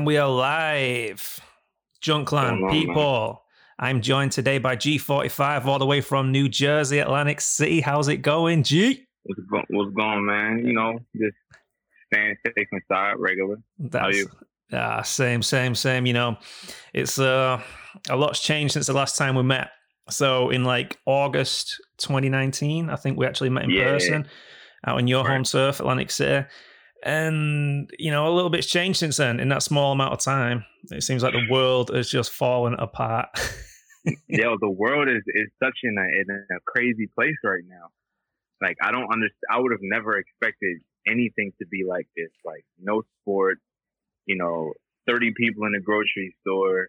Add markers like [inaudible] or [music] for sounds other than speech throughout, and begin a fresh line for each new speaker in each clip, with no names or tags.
And we are live. Junkland
on,
people. I'm joined today by G45 all the way from New Jersey, Atlantic City. How's it going, G?
What's, go- what's going, man? You know, just staying safe inside, regular. How
That's
you?
ah, same, same, same. You know, it's uh a lot's changed since the last time we met. So in like August 2019, I think we actually met in
Yeah.
person out in your
Right.
home turf, Atlantic City. And you know, a little bit's changed since then in that small amount of time. It seems like the world has just fallen apart. [laughs]
Yo, the world is, is such in a, in a crazy place right now. Like, I don't understand. I would have never expected anything to be like this. Like, no sports, you know, 30 people in a grocery store,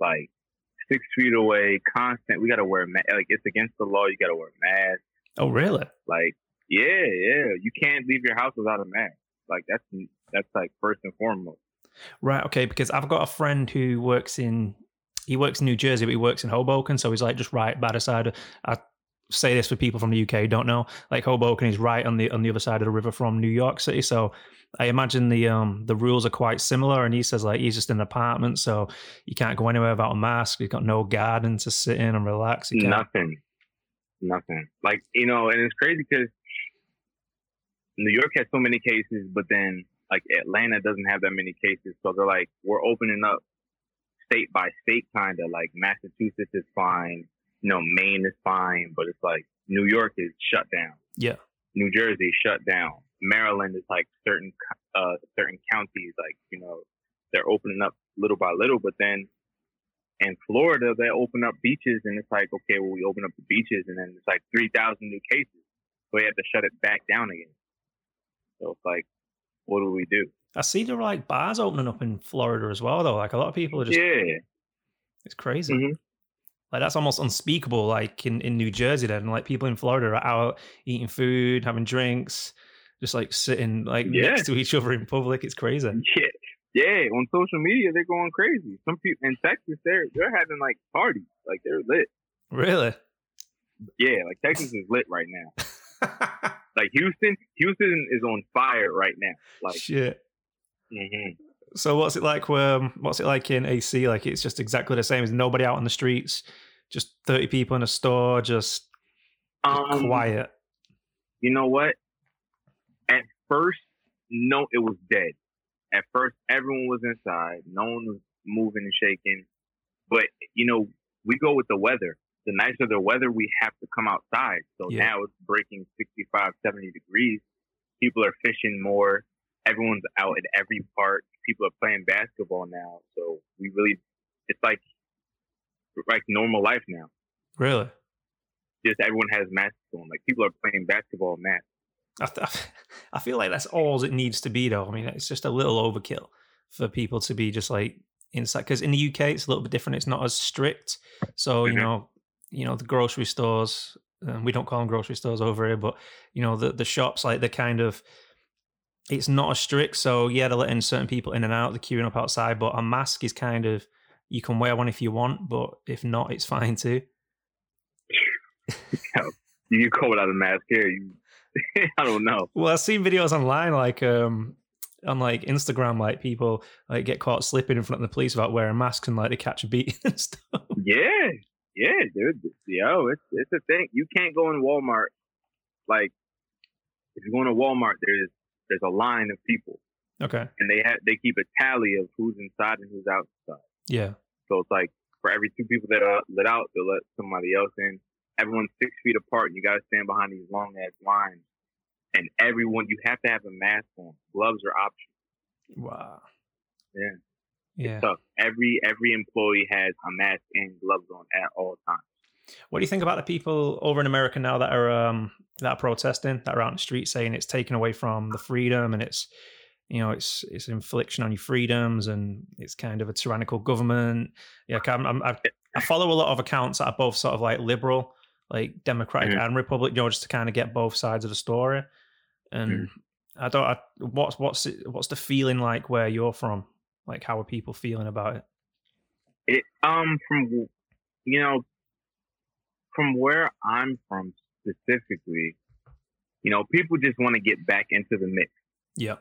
like, six feet away, constant. We got to wear, ma- like, it's against the law. You got to wear masks.
oh, really?
Like, yeah, yeah. You can't leave your house without a mask. Like, that's, that's like first and foremost.
Right, okay, because I've got a friend who works in he works in New Jersey, but he works in Hoboken, so he's like just right by the side of I say this for people from the UK who don't know. Like Hoboken is right on the on the other side of the river from New York City. So I imagine the um the rules are quite similar and he says like he's just in an apartment, so you can't go anywhere without a mask. He's got no garden to sit in and relax.
Nothing. Nothing. Like, you know, and it's crazy because New York has so many cases, but then like Atlanta doesn't have that many cases. So they're like, we're opening up state by state kind of like Massachusetts is fine. You know, Maine is fine, but it's like New York is shut down.
Yeah.
New Jersey shut down. Maryland is like certain uh certain counties like you know they're opening up little by little, but then in Florida they open up beaches and it's like okay, well we open up the beaches and then it's like three thousand new cases, so we have to shut it back down again. So it's like, what do we do?
I see there are like bars opening up in Florida as well though. Like a lot of people are just
yeah,
it's crazy.
Mhm.
Like that's almost unspeakable. Like in, in New Jersey, then like people in Florida are out eating food, having drinks, just like sitting like
Yeah.
next to each other in public. It's crazy. [laughs]
yeah, yeah. On social media they're going crazy. Some people in Texas they're they're having like parties, like they're lit.
Really?
Yeah, like Texas is lit right now. [laughs] Like Houston, Houston is on fire right now. Like.
Shit.
mhm.
So what's it like? Um, what's it like in AC? Like it's just exactly the same. There's nobody out on the streets. Just thirty people in a store. Just, just
Um,
quiet.
You know what? At first, no, it was dead. At first, everyone was inside. No one was moving and shaking. But you know, we go with the weather. The nicer the weather, we have to come outside. So
Yeah.
now it's breaking 65, 70 degrees. People are fishing more. Everyone's out at every park. People are playing basketball now. So we really, it's like, like normal life now.
Really?
Just everyone has masks on. Like people are playing basketball masks.
I, th- [laughs] I feel like that's all it needs to be, though. I mean, it's just a little overkill for people to be just like inside. Because in the UK, it's a little bit different. It's not as strict. So you
Mhm.
know, you know, the grocery stores. Um, we don't call them grocery stores over here, but you know, the the shops like they're kind of. It's not as strict. So yeah, they're letting certain people in and out. They're queuing up outside, but a mask is kind of. You can wear one if you want, but if not, it's [laughs] fine too. [laughs]
You can go without a mask here. You, [laughs] I don't know.
Well, I've seen videos online, like um, on like Instagram, like people like get caught slipping in front of the police without wearing masks and like they catch a beat and stuff.
Yeah, yeah, dude. Yo, it's it's a thing. You can't go in Walmart. Like, if you go into Walmart, there's there's a line of people,
Okay,
and they have they keep a tally of who's inside and who's outside.
yeah,
So it's like for every two people that are let out, they'll let somebody else in. Everyone's six feet apart, and you got to stand behind these long ass lines. And everyone, you have to have a mask on. Gloves are optional.
wow,
Yeah.
Yeah.
tough. Every every employee has a mask and gloves on at all times.
What do you think about the people over in America now that are um that are protesting, that are out in the street saying it's taken away from the freedom and it's you know it's it's infliction on your freedoms and it's kind of a tyrannical government. Yeah, I'm, I'm, I, I follow a lot of accounts that are both sort of like liberal, like Democratic
Mhm.
and Republic, you know, just to kind of get both sides of the story. And I don't. I, what's what's it, what's the feeling like where you're from? Like, how are people feeling about it?
It um from you know from where I'm from specifically, you know, people just want to get back into the mix.
Yeah,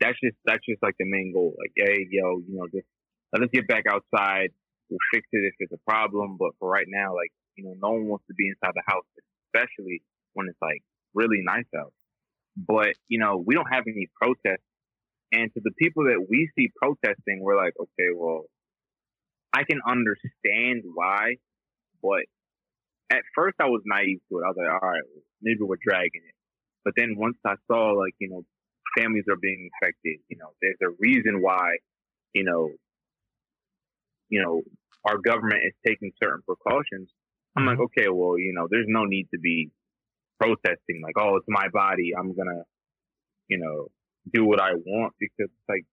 that's just that's just like the main goal. Like, hey, yo, you know, just let us get back outside. We'll fix it if it's a problem. But for right now, like, you know, no one wants to be inside the house, especially when it's like really nice out. But, you know, we don't have any protests. And to the people that we see protesting, we're like, okay, well, I can understand why, but at first I was naive to it. I was like, all right, maybe we're dragging it. But then once I saw like, you know, families are being affected, you know, there's a reason why, you know, you know, our government is taking certain precautions. I'm like, mm-hmm. okay, well, you know, there's no need to be protesting like, oh, it's my body. I'm gonna, you know, do what I want because like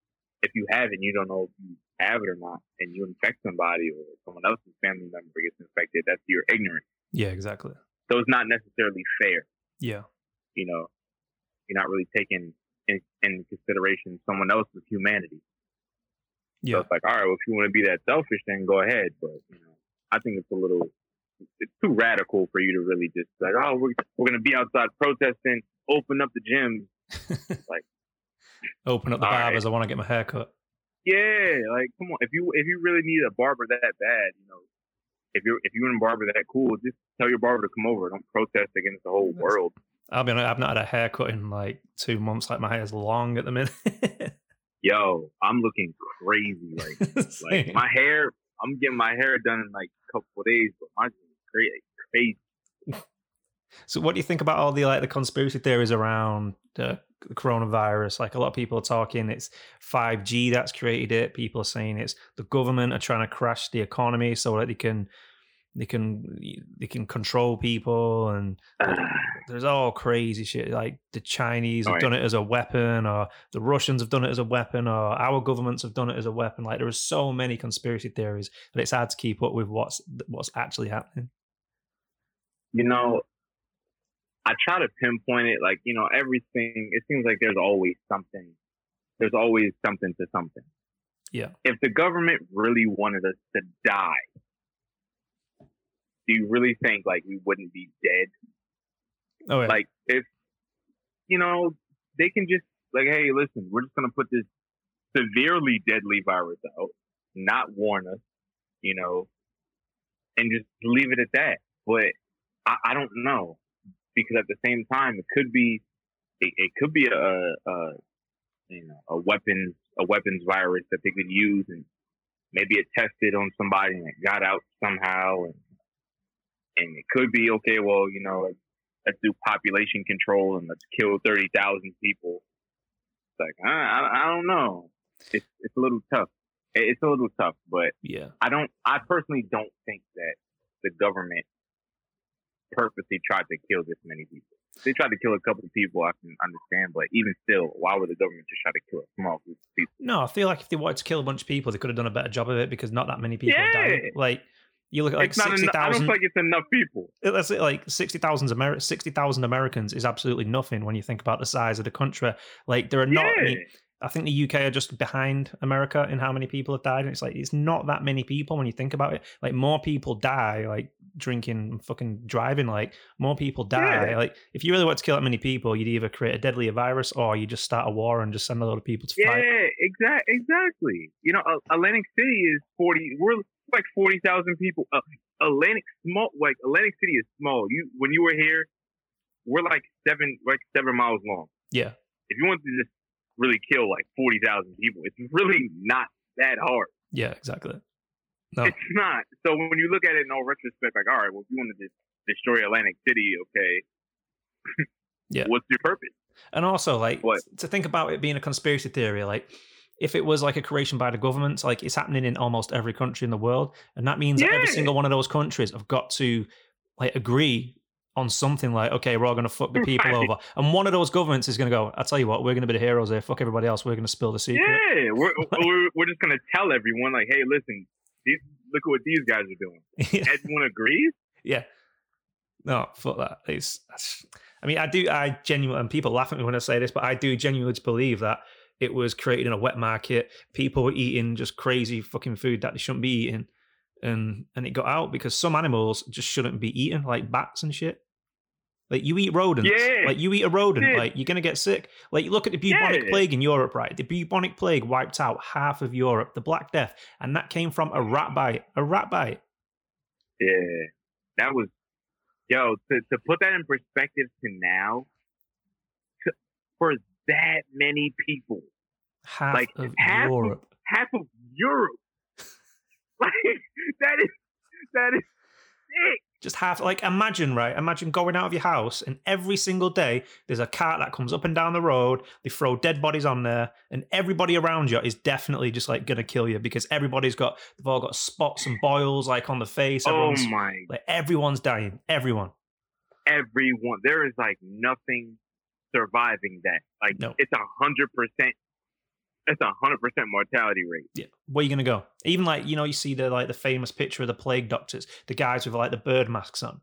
if you have it, you don't know if you have it or not, and you infect somebody or someone else's family member gets infected, that's your ignorance.
Yeah, exactly.
So it's not necessarily fair.
Yeah.
You know, you're not really taking in, in consideration someone else's humanity. Yeah. So it's like, all right, well, if you want to be that selfish, then go ahead. But you know, I think it's a little, it's too radical for you to really just like, oh, we're we're gonna be outside protesting, open up the gym, [laughs] like
open up the barbers. Right. I want to get my hair cut.
Yeah, like come on. If you if you really need a barber that bad, you know, if you're if you and a barber that cool, just tell your barber to come over. Don't protest against the whole world.
I'll be honest, I've not had a haircut in like two months. Like my hair's long at the minute. [laughs]
Yo, I'm looking crazy. [laughs] Like, like my hair, I'm getting my hair done in like a couple of days, but mine's crazy. crazy. [laughs]
So, what do you think about all the like the conspiracy theories around the coronavirus? Like a lot of people are talking, it's 5G that's created it. People are saying it's the government are trying to crash the economy so that they can they can they can control people and [sighs] there's all crazy shit like the chinese have done it as a weapon or the russians have done it as a weapon or our governments have done it as a weapon like there are so many conspiracy theories that it's hard to keep up with what's what's actually happening
you know i try to pinpoint it like you know everything it seems like there's always something there's always something to something
yeah
if the government really wanted us to die do you really think like we wouldn't be dead?
Oh, yeah.
Like if you know they can just like, hey, listen, we're just gonna put this severely deadly virus out, not warn us, you know, and just leave it at that. But I, I don't know because at the same time, it could be it, it could be a, a you know a weapons a weapons virus that they could use and maybe it tested on somebody and it got out somehow and and it could be okay. Well, you know, let's do population control and let's kill thirty thousand people. It's like I, I, I don't know. It's it's a little tough. It's a little tough, but
yeah,
I don't. I personally don't think that the government purposely tried to kill this many people. they tried to kill a couple of people, I can understand, but even still, why would the government just try to kill a small group of people?
No, I feel like if they wanted to kill a bunch of people, they could have done a better job of it because not that many people yeah. died. Like you look at like sixty thousand. I
don't think it's enough people.
Let's say like sixty thousand Ameri- sixty thousand Americans is absolutely nothing when you think about the size of the country. Like there are not. Yeah. I, mean, I think the UK are just behind America in how many people have died. And it's like it's not that many people when you think about it. Like more people die like drinking, fucking driving. Like more people die. Yeah. Like if you really want to kill that many people, you'd either create a deadlier virus or you just start a war and just send a lot of people to fight.
Yeah, exactly. Exactly. You know, Atlantic City is forty. We're like forty thousand people. Uh, Atlantic small, like Atlantic City is small. You when you were here, we're like seven, like seven miles long.
Yeah.
If you want to just really kill like forty thousand people, it's really not that hard.
Yeah, exactly.
No. It's not. So when you look at it in all retrospect, like, all right, well, if you want to just destroy Atlantic City, okay. [laughs]
yeah.
What's your purpose?
And also, like, what? to think about it being a conspiracy theory, like, if it was like a creation by the government, like it's happening in almost every country in the world, and that means yeah. that every single one of those countries have got to like agree on something like, okay, we're all going to fuck the [laughs] people over, and one of those governments is going to go, "I'll tell you what, we're going to be the heroes here. Fuck everybody else. We're going to spill the secret."
Yeah, we're [laughs] we're, we're just going to tell everyone like, "Hey, listen, these, look at what these guys are doing." [laughs] yeah. Everyone agrees.
Yeah. No, fuck that. It's. I mean, I do. I genuinely, and people laugh at me when I say this, but I do genuinely believe that it was created in a wet market. People were eating just crazy fucking food that they shouldn't be eating, and and it got out because some animals just shouldn't be eaten, like bats and shit. Like you eat rodents,
Yeah.
like you eat a rodent,
Yeah.
like you're gonna get sick. Like you look at the bubonic
Yeah.
plague in Europe, right? The bubonic plague wiped out half of Europe, the Black Death, and that came from a rat bite. A rat bite.
Yeah, that was yo. To to put that in perspective to now, to, for that many people,
Half
Like,
of
half of-
Europe.
half of Europe, [laughs] like that is that is sick. [laughs]
Just half, like, imagine, right? Imagine going out of your house and every single day there's a cart that comes up and down the road. They throw dead bodies on there, and everybody around you is definitely just like gonna kill you because everybody's got, they've all got spots and boils like on the face.
Oh
everyone's, oh
my.
Like, everyone's dying. Everyone.
Everyone. There is like nothing surviving that. Like,
no.
it's a 100% it's a hundred percent mortality rate.
Yeah, where are you gonna go? Even like you know, you see the like the famous picture of the plague doctors, the guys with like the bird masks on,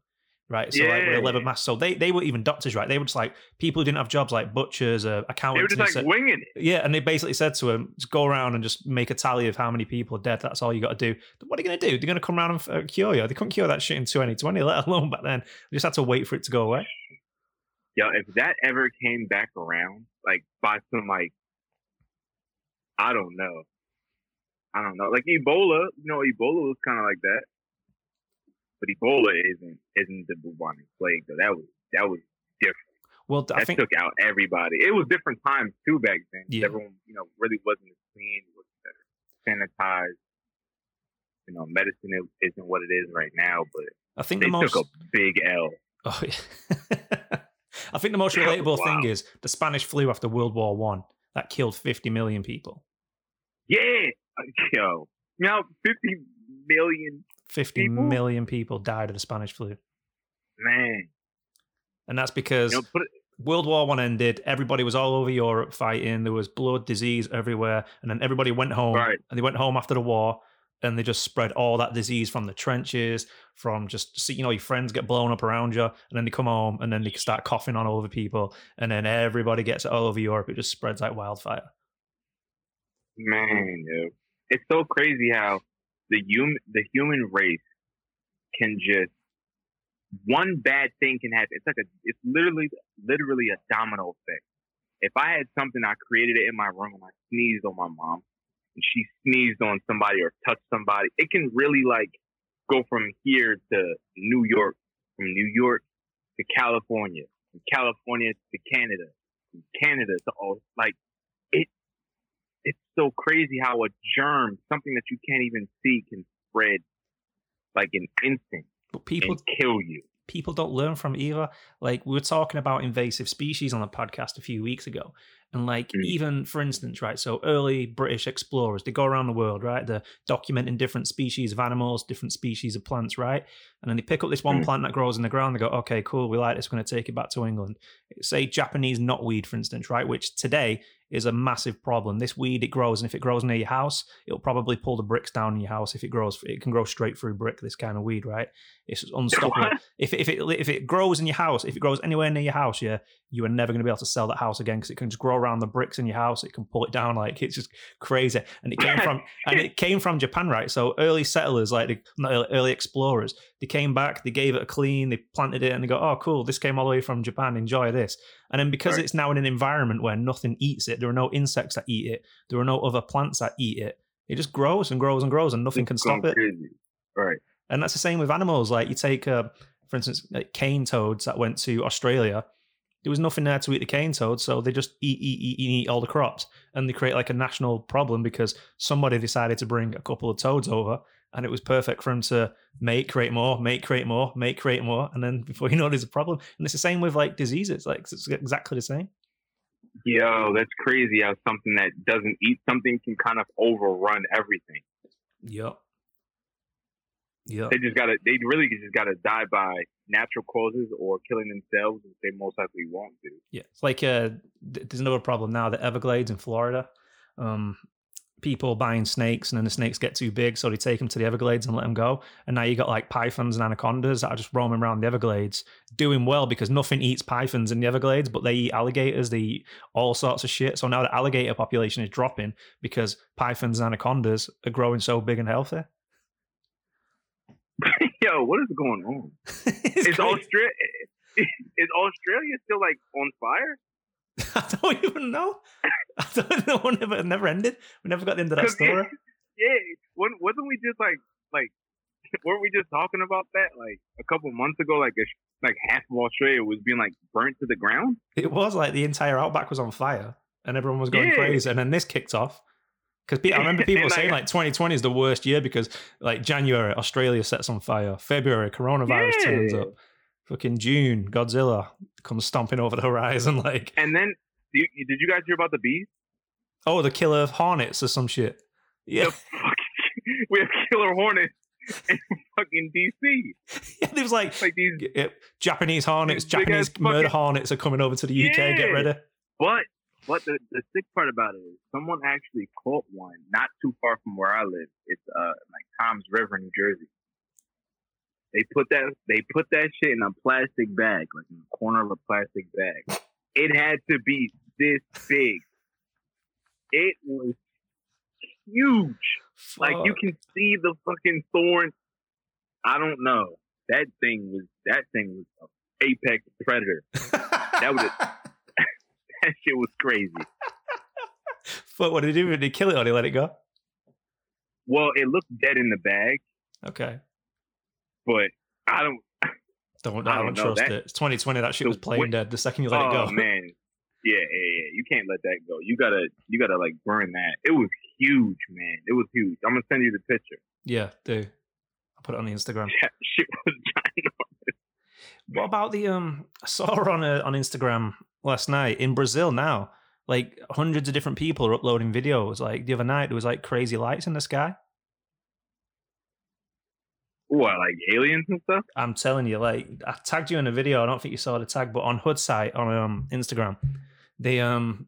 right? So yeah, like with the leather masks. So they they were even doctors, right? They were just like people who didn't have jobs, like butchers, uh, accountants.
They were just like
said,
winging it.
Yeah, and they basically said to him, just go around and just make a tally of how many people are dead. That's all you got to do. What are you gonna do? They're gonna come around and uh, cure you. They couldn't cure that shit in 2020, let alone back then. They just had to wait for it to go away.
Yeah, if that ever came back around, like by some like I don't know, I don't know, like Ebola. You know, Ebola was kind of like that, but Ebola isn't isn't the bubonic plague though. That was that was different.
Well, I
That
think
took out everybody. It was different times too back then.
Yeah.
Everyone, you know, really wasn't as clean, wasn't sanitized. You know, medicine is- isn't what it is right now, but
I think
they
the most
took a big L.
Oh, yeah. [laughs] I think the most relatable
Wow.
thing is the Spanish flu after World War One that killed 50 million people.
Yeah, [laughs] yo, now fifty million
50 million
People?
people died of the Spanish flu.
man.
And that's because
You know, it,
World War One ended. Everybody was all over Europe fighting. There was blood, disease everywhere, and then everybody went home.
Right.
And they went home after the war, and they just spread all that disease from the trenches, from just see, you know, your friends get blown up around you, and then they come home, and then they start coughing on all over people, and then everybody gets it all over Europe. It just spreads like wildfire.
man, it's so crazy how the human the human race can just one bad thing can happen. It's like a it's literally literally a domino effect. If I had something, I created it in my room and I sneezed on my mom, and she sneezed on somebody or touched somebody, it can really like go from here to New York, from New York to California, from California to Canada, from Canada to all like it. It's so crazy how a germ, something that you can't even see, can spread like an instant
But people
and kill you.
people don't learn from either. Like we were talking about invasive species on the podcast a few weeks ago. And like
Mm.
even for instance, right, so early British explorers, they go around the world, right? They're documenting different species of animals, different species of plants, right? And then they pick up this one
Mm.
plant that grows in the ground, they go, okay, cool, we like this, we're gonna take it back to England. Say Japanese knotweed, for instance, right? Which today is a massive problem. This weed it grows, and if it grows near your house, it'll probably pull the bricks down in your house. If it grows, it can grow straight through brick. This kind of weed, right? It's unstoppable. [laughs] If it, if it if it grows in your house, if it grows anywhere near your house, yeah, you are never going to be able to sell that house again because it can just grow around the bricks in your house. It can pull it down like it's just crazy. And it came from [laughs] and it came from Japan, right? So early settlers, like the not early, early explorers, they came back, they gave it a clean, they planted it, and they go, "Oh, cool! This came all the way from Japan. Enjoy this." And then because
Right.
it's now in an environment where nothing eats it, there are no insects that eat it, there are no other plants that eat it. It just grows and grows and grows, and nothing can stop
going
it.
Right.
And that's the same with animals. Like you take, uh, for instance, like cane toads that went to Australia. There was nothing there to eat the cane toads, so they just eat, eat, eat, eat, eat all the crops, and they create like a national problem because somebody decided to bring a couple of toads over, and it was perfect for them to make, create more, make, create more, make, create more, and then [laughs] before you know, it, there's a problem. And it's the same with like diseases. Like it's exactly the same.
Yo, that's crazy how something that doesn't eat something can kind of overrun everything.
Yep. Yep.
They just gotta, they really just gotta die by natural causes or killing themselves, which they most likely won't do.
Yeah, it's like uh, th- there's another problem now. The Everglades in Florida, um, people buying snakes, and then the snakes get too big, so they take them to the Everglades and let them go. And now you got like pythons and anacondas that are just roaming around the Everglades, doing well because nothing eats pythons in the Everglades, but they eat alligators, they eat all sorts of shit. So now the alligator population is dropping because pythons and anacondas are growing so big and healthy. [laughs]
Yo, what is going on? [laughs]
it's
Is. Australia [laughs] is Australia still like on fire?
I don't even know. I don't know. It never, it never ended. We never got the end
of that
story.
Yeah, wasn't wasn't we just like like weren't we just talking about that like a couple months ago? Like a, like half of Australia was being like burnt to the ground.
It was like the entire outback was on fire and everyone was going
Yeah.
crazy. And then this kicked off. Because I remember [laughs] people saying
like-
like 2020 is the worst year because like January, Australia sets on fire. February, coronavirus turns up. Fucking June, Godzilla comes stomping over the horizon. [laughs] Like,
And then did you guys hear about the bees?
oh, the killer hornets or some shit. Yeah.
Fucking, [laughs] we have killer hornets in fucking DC.
yeah. There was like
Like these,
yeah, Japanese hornets, Japanese murder
fucking-
hornets are coming over to the UK. Get ready.
but but the, the sick part about it is someone actually caught one not too far from where I live. It's uh like Toms River, New Jersey. They put that they put that shit in a plastic bag, like in the corner of a plastic bag. It had to be this big. It was huge. Like you can see the fucking thorn. I don't know. That thing was that thing was apex predator. [laughs] That would've- [laughs] That shit was crazy.
Fuck, what did they do? Did they kill it or they let it go?
Well, it looked dead in the bag,
Okay.
but I don't.
Don't,
I
I don't,
don't
trust
That-
it. It's 2020. That shit was plain
way-
dead the second you let
oh
it go. [laughs]
man, yeah, yeah, yeah. You can't let that go. You gotta, you gotta like burn that. It was huge, man. It was huge. I'm gonna send you the picture.
Yeah, do. I'll put it on the Instagram. [laughs]
That shit was giant.
What about the um? I saw her on uh on Instagram last night in Brazil. Now, like hundreds of different people are uploading videos. Like the other night, there was like crazy lights in the sky.
What, like aliens and stuff?
I'm telling you, like I tagged you in a video. I don't think you saw the tag, but on Hood site on um Instagram, they um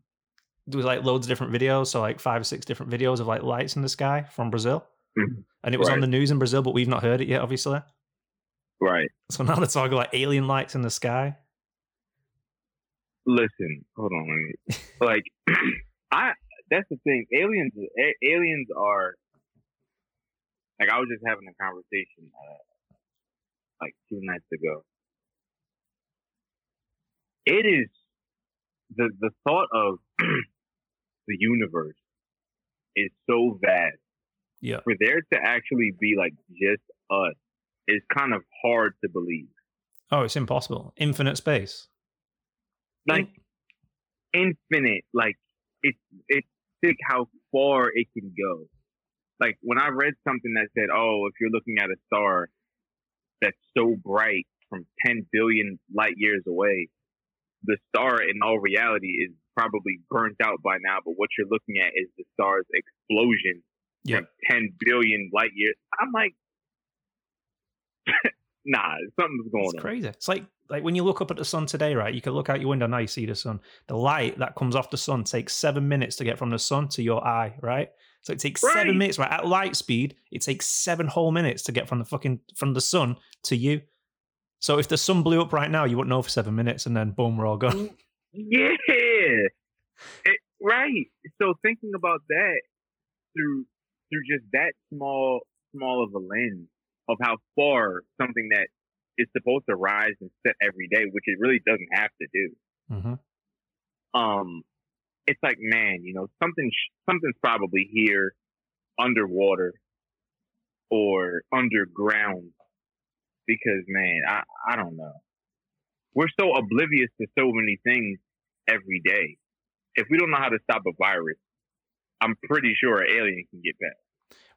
there was like loads of different videos, so like five or six different videos of like lights in the sky from Brazil,
Mhm.
and it was on the news in Brazil, but we've not heard it yet, obviously.
Right.
So now they're talking like alien lights in the sky.
Listen, hold on. [laughs] Like, [clears throat] I. That's the thing. Aliens. A, aliens are. Like I was just having a conversation, uh, like two nights ago. It is the the thought of [clears throat] the universe is so vast.
Yeah.
For there to actually be like just us is kind of hard to believe.
Oh, it's impossible. Infinite space.
Like infinite. Like it's it's sick how far it can go. Like when I read something that said, "Oh, if you're looking at a star that's so bright from 10 billion light years away, the star in all reality is probably burnt out by now. But what you're looking at is the star's explosion
Yeah.
from 10 billion light years." I'm like, [laughs] nah, something's going
It's
on.
crazy. It's like like when you look up at the sun today, right? You can look out your window now. You see the sun. The light that comes off the sun takes seven minutes to get from the sun to your eye, right? So it takes
Right.
seven minutes, right? At light speed, it takes seven whole minutes to get from the fucking from the sun to you. So if the sun blew up right now, you wouldn't know for seven minutes, and then boom, we're all gone.
Mm, yeah, It- right. So thinking about that through through just that small small of a lens of how far something that is supposed to rise and set every day, which it really doesn't have to do.
hmm
Um, it's like man, you know, something something's probably here underwater or underground because man, I I don't know. We're so oblivious to so many things every day. If we don't know how to stop a virus, I'm pretty sure an alien can get past.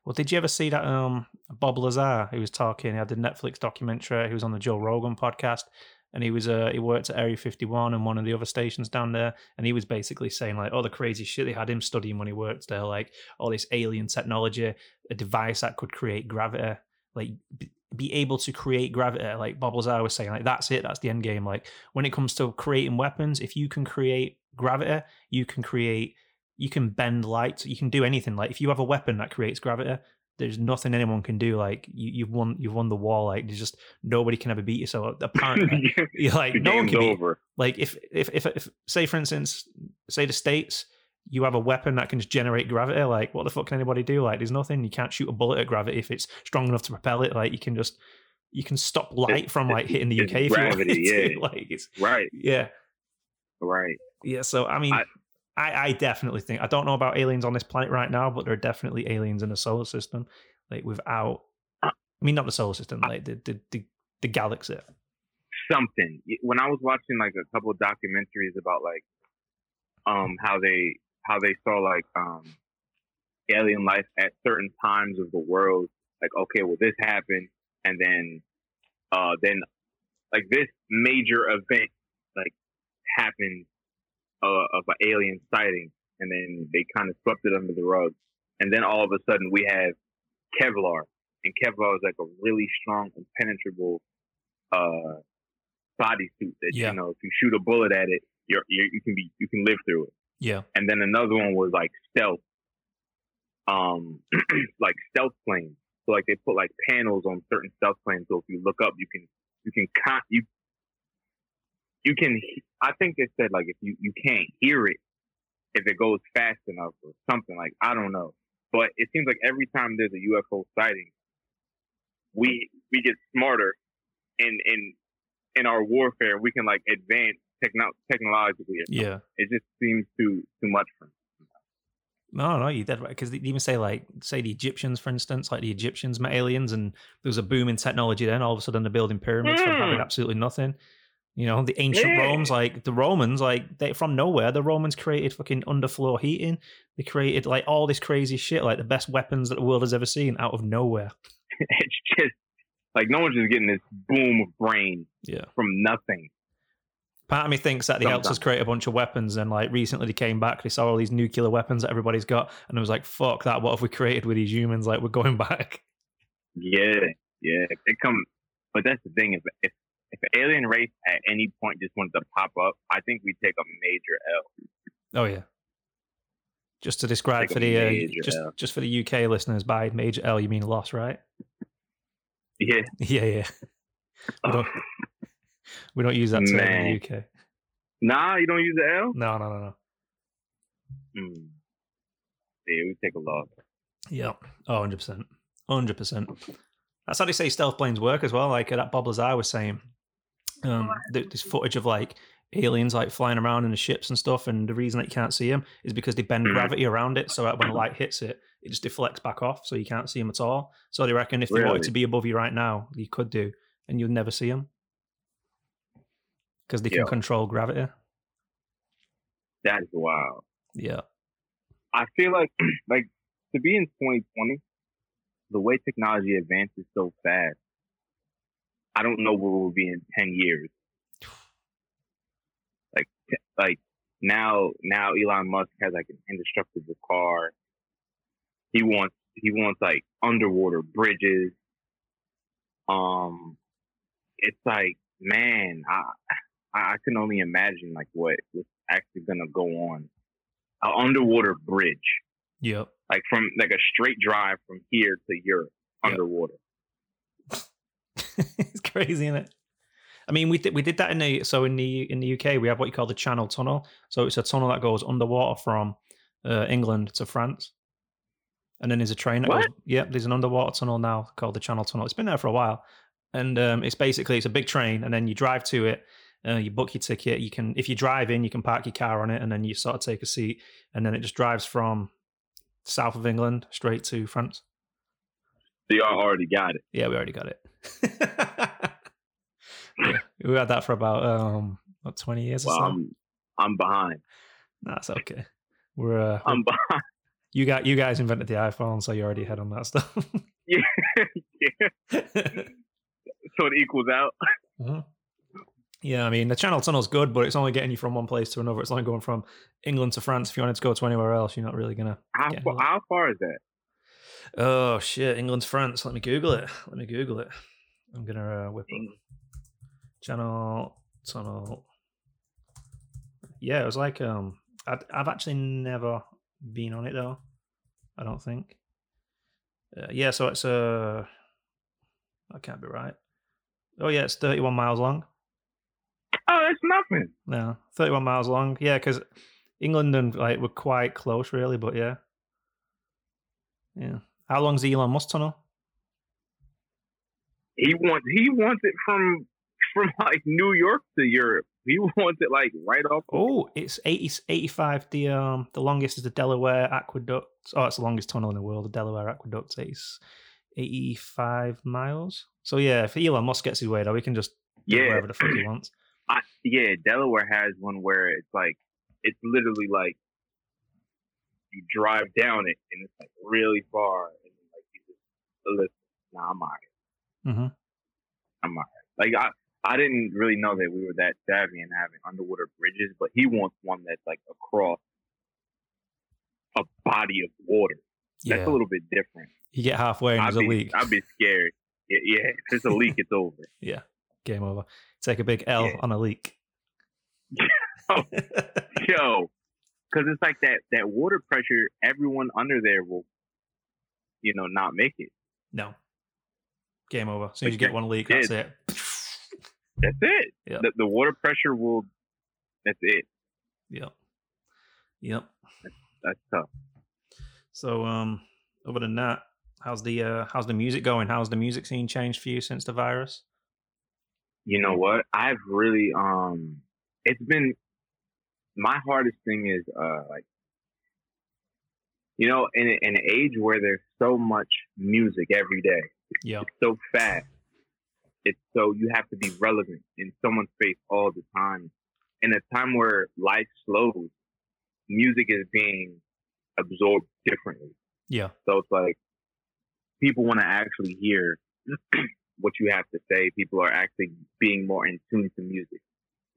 Well, did you ever see that um Bob Lazar? He was talking. He had the Netflix documentary. He was on the Joe Rogan podcast, and he was uh he worked at Area 51 and one of the other stations down there, and he was basically saying like all the crazy shit they had him studying when he worked there, like all this alien technology, a device that could create gravity, like. be able to create gravity, like Bob Lazar was saying, like that's it, that's the end game. Like when it comes to creating weapons, if you can create gravity, you can create you can bend light you can do anything. Like if you have a weapon that creates gravity there's nothing anyone can do. Like you, you've won you've won the war. Like there's just nobody can ever beat you. So apparently [laughs] you're like no one can beat like if, if if if say for instance say the states you have a weapon that can just generate gravity. Like what the fuck can anybody do? Like there's nothing. You can't shoot a bullet at gravity if it's strong enough to propel it. Like you can just you can stop light from like hitting the UK if [laughs]
gravity,
you wanted
yeah.
to. [laughs] Like it's
Right,
yeah.
right.
Yeah, so I mean, I,
I-
I, definitely think I don't know about aliens on this planet right now, but there are definitely aliens in the solar system, like without. I mean, not the solar system, like the the the, the galaxy.
something. When I was watching like a couple of documentaries about like um how they how they saw like um alien life at certain times of the world, like okay, well this happened and then uh then like this major event like happened uh, of an alien sighting and then they kind of swept it under the rug. And then all of a sudden we have Kevlar. And Kevlar is like a really strong, impenetrable uh bodysuit that
Yeah.
you know if you shoot a bullet at it, you're, you're you can be you can live through it.
Yeah,
And then another one was like stealth, um, [clears throat] like stealth planes. So like they put like panels on certain stealth planes, so if you look up, you can you can con- you you can. I think they said like if you you can't hear it if it goes fast enough or something like I don't know. But it seems like every time there's a UFO sighting, we we get smarter in in in our warfare. We can like advance techno- technologically.
yeah.
It just seems too too much for me.
No, no, you're dead right. Because they even say like, say the Egyptians, for instance, like the Egyptians met aliens, and there was a boom in technology. Then all of a sudden, they're building pyramids from having
Mm.
absolutely nothing. You know, the ancient
Yeah.
Romans, like the Romans, like they from nowhere, the Romans created fucking underfloor heating. They created like all this crazy shit, like the best weapons that the world has ever seen, out of nowhere. [laughs]
it's just like no one's just getting this boom of brain
Yeah.
from nothing.
Part of me thinks that they helped us
Sometimes.
create a bunch of weapons, and like recently they came back, they saw all these nuclear weapons that everybody's got, and it was like, "Fuck that! What have we created with these humans? Like we're going [laughs] back."
Yeah, yeah. It come, but that's the thing. If if if an alien race at any point just wanted to pop up, I think we take a major L.
Oh yeah. Just to describe
Like
for the uh, just
L.
just for the UK listeners, by major L you mean loss, right?
Yeah. [laughs]
Yeah, yeah. We don't [laughs] we don't use that term in the UK.
Nah, you don't use the L.
No, no, no, no.
Hmm. Yeah, we take a loss.
Yeah. Oh, 100 percent. Hundred percent. That's how they say stealth planes work as well. Like uh, that Bob Lazar was saying. Um, th- this footage of like aliens like flying around in the ships and stuff, and the reason that you can't see them is because they bend
Mhm.
gravity around it, so that when the light hits it, it just deflects back off, so you can't see them at all. So they reckon if they wanted to be above you right now, you could do, and you'd never see them because they can
Yeah.
control gravity.
That's wild.
Yeah,
I feel like [clears throat] like to be in 2020, the way technology advances so fast, I don't know where we'll be in 10 years. [sighs] Like like now now Elon Musk has like an indestructible car. He wants he wants like underwater bridges. Um, it's like man, I I can only imagine like what what's actually gonna go on. An underwater bridge
yep.
like from like a straight drive from here to Europe underwater. [laughs]
it's crazy, isn't it? I mean, we did we did that in the so in the in the UK we have what you call the Channel Tunnel. So it's a tunnel that goes underwater from uh, England to France, and then there's a train that
What?
goes. Yeah, there's an underwater tunnel now called the Channel Tunnel. It's been there for a while, and um, it's basically it's a big train, and then you drive to it. Uh, you book your ticket. You can, if you drive in, you can park your car on it, and then you sort of take a seat, and then it just drives from south of England straight to France.
So y'all already got it.
Yeah, we already got it. [laughs] yeah, we had that for about um what twenty years
Well,
or so.
I'm I'm behind.
That's okay. We're uh, [laughs]
I'm behind.
you got you guys invented the iPhone, so you're already ahead on that stuff. [laughs]
yeah. yeah. So it equals out.
Mhm. Yeah, I mean the Channel Tunnel's good, but it's only getting you from one place to another. It's only going from England to France. If you wanted to go to anywhere else, you're not really gonna.
How,
Yeah,
fa- how far is that?
Oh shit, England's France. Let me Google it. Let me Google it. I'm gonna uh, whip up Channel Tunnel. Yeah, it was like um, I'd, I've actually never been on it though. I don't think. Uh, yeah, so it's uh, that can't be right. Oh yeah, it's 31 miles long.
Oh, that's nothing.
No, 31 miles long. Yeah, because England and like were quite close, really. But yeah, yeah. How long's the Elon Musk tunnel?
He wants he wants it from [laughs] from like New York to Europe. He wants it like right off.
Oh, it's 80, 85. The um the longest is the Delaware Aqueduct. Oh, it's the longest tunnel in the world. The Delaware Aqueduct is eighty five miles. So yeah, if Elon Musk gets his way, though, we can just do
Yeah.
whatever the fuck he wants. [clears throat]
I, yeah, Delaware has one where it's like it's literally like you drive down it and it's like really far and like you just listen. Nah, I'm alright.
Hmm
I'm. Like I, I didn't really know that we were that savvy in having underwater bridges, but he wants one that's like across a body of water. That's a little bit different.
you get halfway and
I'd
there's a leak.
I'd be scared. Yeah, yeah, if it's a leak, it's over. [laughs]
Yeah, game over. Take a big L
Yeah.
on a leak. [laughs]
Yo, because it's like that that water pressure. Everyone under there will, you know, not make it.
no, game over. As soon as you get one leak, that's it.
That's it.
Yeah.
The, the water pressure will. That's it.
Yep. Yep.
That's tough.
So, um, other than that, how's the uh, how's the music going? How's the music scene changed for you since the virus?
You know what? I've really um. It's been my hardest thing is uh like. You know, in, in an age where there's so much music every day,
Yeah.
it's so fast. It's so you have to be relevant in someone's face all the time. In a time where life slows, music is being absorbed differently.
Yeah.
So it's like people want to actually hear [clears throat] what you have to say. People are actually being more in tune to music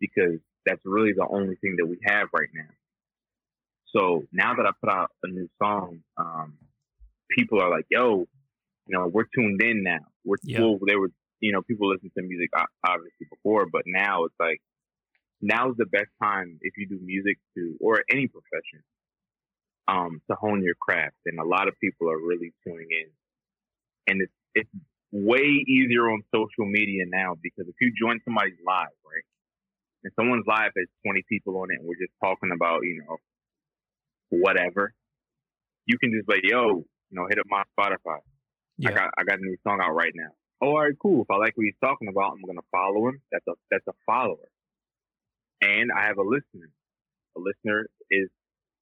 because that's really the only thing that we have right now. So now that I put out a new song, um, people are like, "Yo, you know, we're tuned in now. We're
Yeah.
well, they were, you know, people listen to music obviously before, but now it's like now's the best time if you do music to or any profession um, to hone your craft. And a lot of people are really tuning in, and it's it's way easier on social media now because if you join somebody's live, right, and someone's live has 20 people on it, and we're just talking about you know whatever, you can just like, yo, you know, hit up my Spotify.
Yeah.
I got I got a new song out right now. Oh, all right, cool. If I like what he's talking about, I'm gonna follow him. That's a that's a follower. And I have a listener. A listener is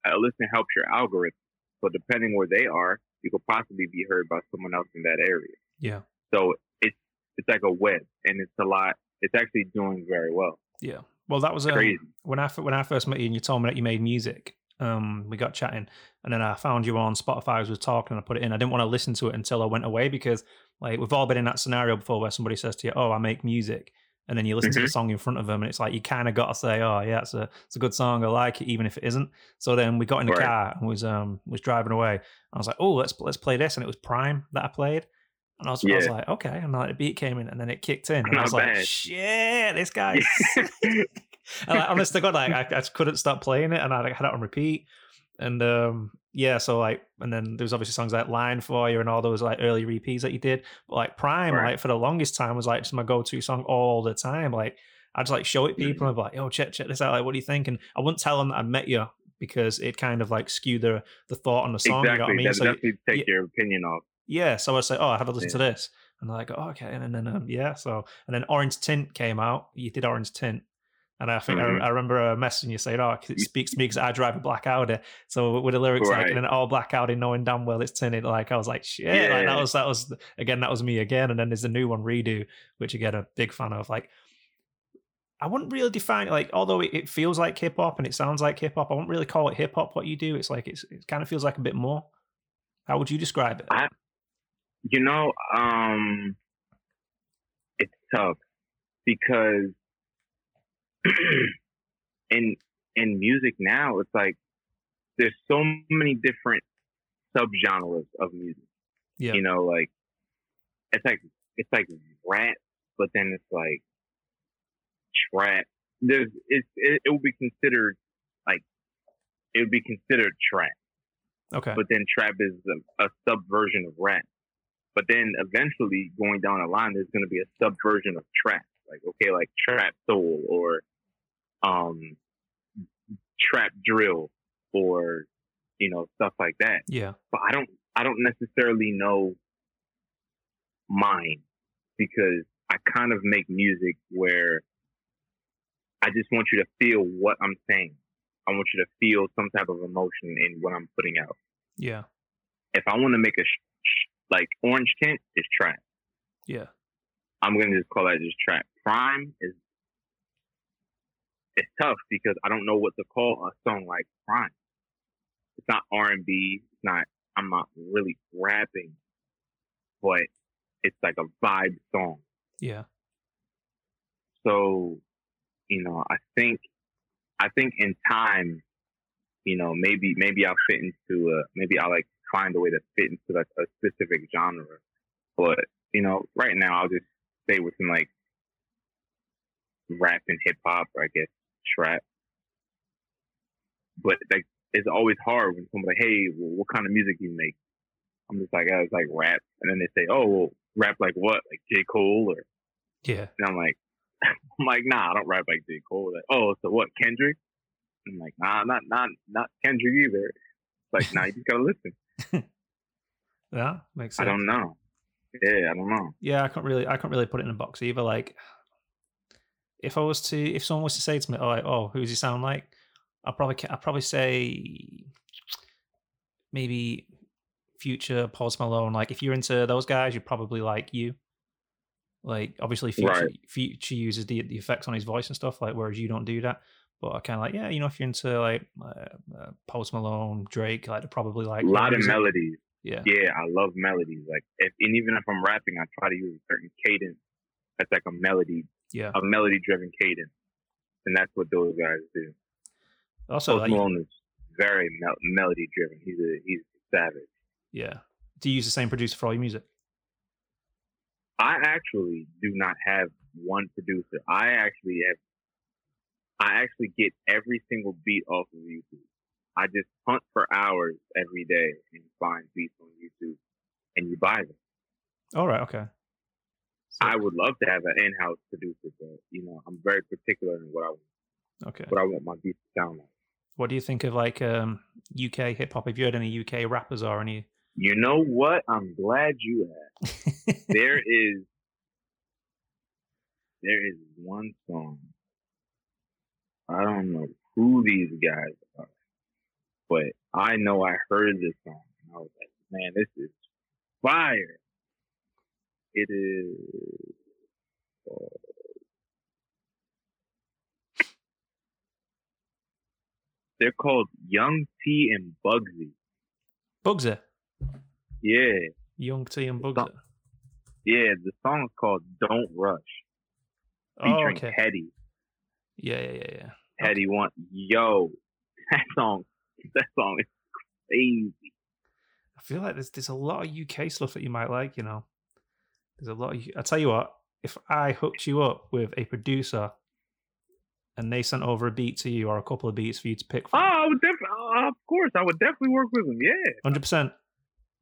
a listener helps your algorithm. So depending where they are, you could possibly be heard by someone else in that area.
yeah.
So it's it's like a web, and it's a lot. It's actually doing very well.
Yeah. Well, that was um,
Crazy.
when I when I first met you and you told me that you made music. Um, we got chatting, and then I found you on Spotify as we was talking. And I put it in. I didn't want to listen to it until I went away because, like, we've all been in that scenario before where somebody says to you, "Oh, I make music," and then you listen to the song in front of them, and it's like you kind of got to say, "Oh, yeah, it's a it's a good song. I like it, even if it isn't." So then we got in the
Right.
car and was um was driving away. I was like, "Oh, let's let's play this," and it was Prime that I played. And I was, I was like, okay, and like the beat came in, and then it kicked in, and I [laughs]
Not
was like,
bad.
shit, this guy. [laughs] and like, honest to God, like I, I just couldn't stop playing it, and I like, had it on repeat. And um, yeah, so like, and then there was obviously songs like "Line for You" and all those like early repeats that you did. But like Prime,
Right.
like for the longest time, was like just my go-to song all the time. Like I'd just like show it people and I'd be like, "Yo, check check this out. Like, what do you think?" And I wouldn't tell them that I met you because it kind of like skewed the the thought on the song. You know what I
exactly.
mean?
That
So
definitely take
yeah.
your opinion off.
yeah, so I say, oh, I have a listen
Yeah.
to this, and they're like, oh, okay, and then um, yeah, so and then Orange Tint came out. You did Orange Tint, and I think
Mhm.
I, I remember messaging you saying, oh, 'cause it speaks to me because I drive a black Audi. So with the lyrics like,
Right.
and then all black Audi, knowing damn well it's tinted, like I was like, shit, like that was that was again that was me again. And then there's a new one, Redo, which again a big fan of. Like, I wouldn't really define it like, although it, it feels like hip hop and it sounds like hip hop, I wouldn't really call it hip hop. What you do, it's like it's it kind of feels like a bit more. How would you describe it?
I- You know, um, it's tough because [clears throat] in in music now, it's like there's so many different subgenres of music.
yeah,
You know, like it's like it's like rap, but then it's like trap. There's it's it, it would be considered like it would be considered trap
okay,
but then trap is a, a subversion of rap. But then eventually going down the line, there's going to be a subversion of trap. Like, okay, like trap soul or, um, trap drill or, you know, stuff like that.
yeah.
But I don't, I don't necessarily know mine because I kind of make music where I just want you to feel what I'm saying. I want you to feel some type of emotion in what I'm putting out.
Yeah.
If I want to make a sh- sh- like orange tint is trap.
Yeah.
I'm gonna just call that just trap. Prime is it's tough because I don't know what to call a song like Prime. It's not R and B. It's not. I'm not really rapping, but it's like a vibe song.
Yeah.
So, you know, I think, I think in time, you know, maybe maybe I'll fit into a maybe I'll like find a way to fit into like a specific genre. But you know, right now I'll just stay with some like rap and hip hop, I guess trap. But like, it's always hard when someone's like, "Hey, well, what kind of music do you make?" I'm just like, oh, "I was like rap," and then they say, "Oh, well, rap like what? Like J Cole?" Or
Yeah.
and I'm like, [laughs] I'm like, nah, I don't rap like J Cole. Like, oh, so what, Kendrick? I'm like, nah, not not not Kendrick either. It's like, nah, you just gotta listen. [laughs]
Yeah. Makes sense.
I don't know. Yeah, I don't know.
yeah, I can't really, I can't really put it in a box either. Like, if I was to, if someone was to say to me, "Oh, oh, who does he sound like?" I'll probably, I'll probably say maybe Future, Post Malone. Like, if you're into those guys, you're probably like you. Like, obviously, Future,
Right.
Future uses the the effects on his voice and stuff, like whereas you don't do that. But I kind of like, yeah, you know, if you're into like uh, uh, Post Malone, Drake, like they're probably like
a lot of melodies.
Yeah,
Yeah, I love melodies. Like, if and even if I'm rapping, I try to use a certain cadence. That's like a melody,
yeah.
a melody-driven cadence, and that's what those guys do.
Also,
Post Malone is very mel- melody-driven. He's a he's savage.
yeah. Do you use the same producer for all your music?
I actually do not have one producer. I actually have. I actually get every single beat off of YouTube. I just hunt for hours every day and find beats on YouTube, and you buy them.
All right, okay.
I would love to have an in-house producer, but you know, I'm very particular in what I want.
okay.
what I want my beats to sound like.
What do you think of like um, UK hip hop? Have you heard any UK rappers or any?
You know what? I'm glad you asked. [laughs] There is there is one song. I don't know who these guys are, but I know I heard this song and I was like, man, this is fire. It is. uh, they're called Young T and Bugsy.
Bugsy,
Yeah,
Young T and Bugsy.
Stop. yeah. The song is called "Don't Rush,"
Oh,
featuring
okay.
Headie.
Yeah, yeah, yeah, yeah.
Headie One yo. [laughs] That song, that song is crazy.
I feel like there's there's a lot of UK stuff that you might like. You know, there's a lot. Of, I tell you what, if I hooked you up with a producer, and they sent over a beat to you or a couple of beats for you to pick
Oh,
from,
I would definitely, of course, I would definitely work with them. Yeah,
hundred percent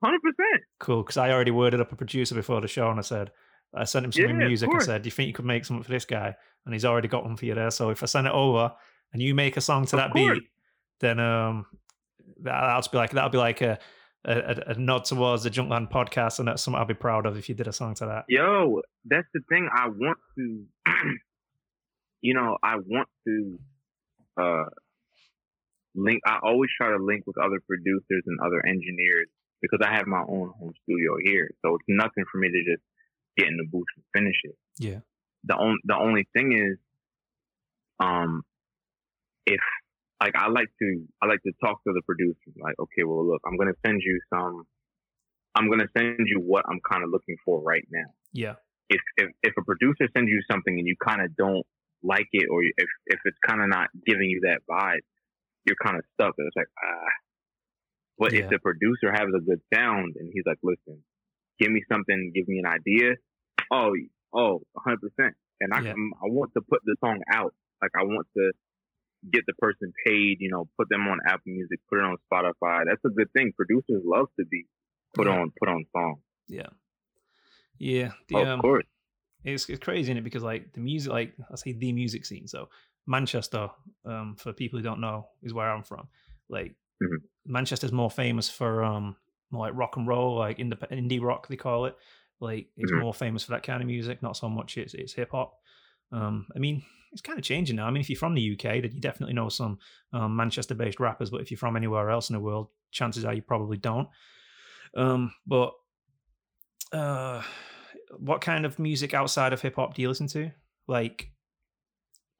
hundred percent.
cool. Because I already worded up a producer before the show, and I said I sent him some
Yeah,
music and said, "Do you think you could make something for this guy?" And he's already got one for you there. So if I send it over and you make a song to
Of
that
course.
beat, then um, that, that'll be like that'll be like a, a a nod towards the Junkland podcast, and that's something I'll be proud of if you did a song to that.
Yo, that's the thing. I want to, [clears throat] you know, I want to uh link. I always try to link with other producers and other engineers because I have my own home studio here. So it's nothing for me to just get in the booth and finish it.
Yeah.
The only the only thing is, um, if like I like to I like to talk to the producers. Like, okay, well, look, I'm gonna send you some. I'm gonna send you what I'm kind of looking for right now
Yeah.
if if, if a producer sends you something and you kind of don't like it, or if if it's kind of not giving you that vibe, you're kind of stuck. And it's like ah. But
Yeah.
if the producer has a good sound and he's like, listen, give me something, give me an idea. Oh, oh, 100 percent. And I
Yeah.
I want to put the song out. Like I want to get the person paid. You know, put them on Apple Music, put it on Spotify. That's a good thing. Producers love to be put
Yeah.
on put on songs.
Yeah. Yeah. The,
of
um,
course.
it's it's crazy, is it? Because like the music, like I say, the music scene. So Manchester, um, for people who don't know, is where I'm from. Like
Mhm.
Manchester's more famous for um more like rock and roll, like indep- indie rock they call it. Like it's
Mhm.
more famous for that kind of music, not so much it's it's hip hop. Um, I mean, it's kind of changing now. I mean, if you're from the UK, then you definitely know some um, Manchester-based rappers. But if you're from anywhere else in the world, chances are you probably don't. Um, but uh, what kind of music outside of hip hop do you listen to? Like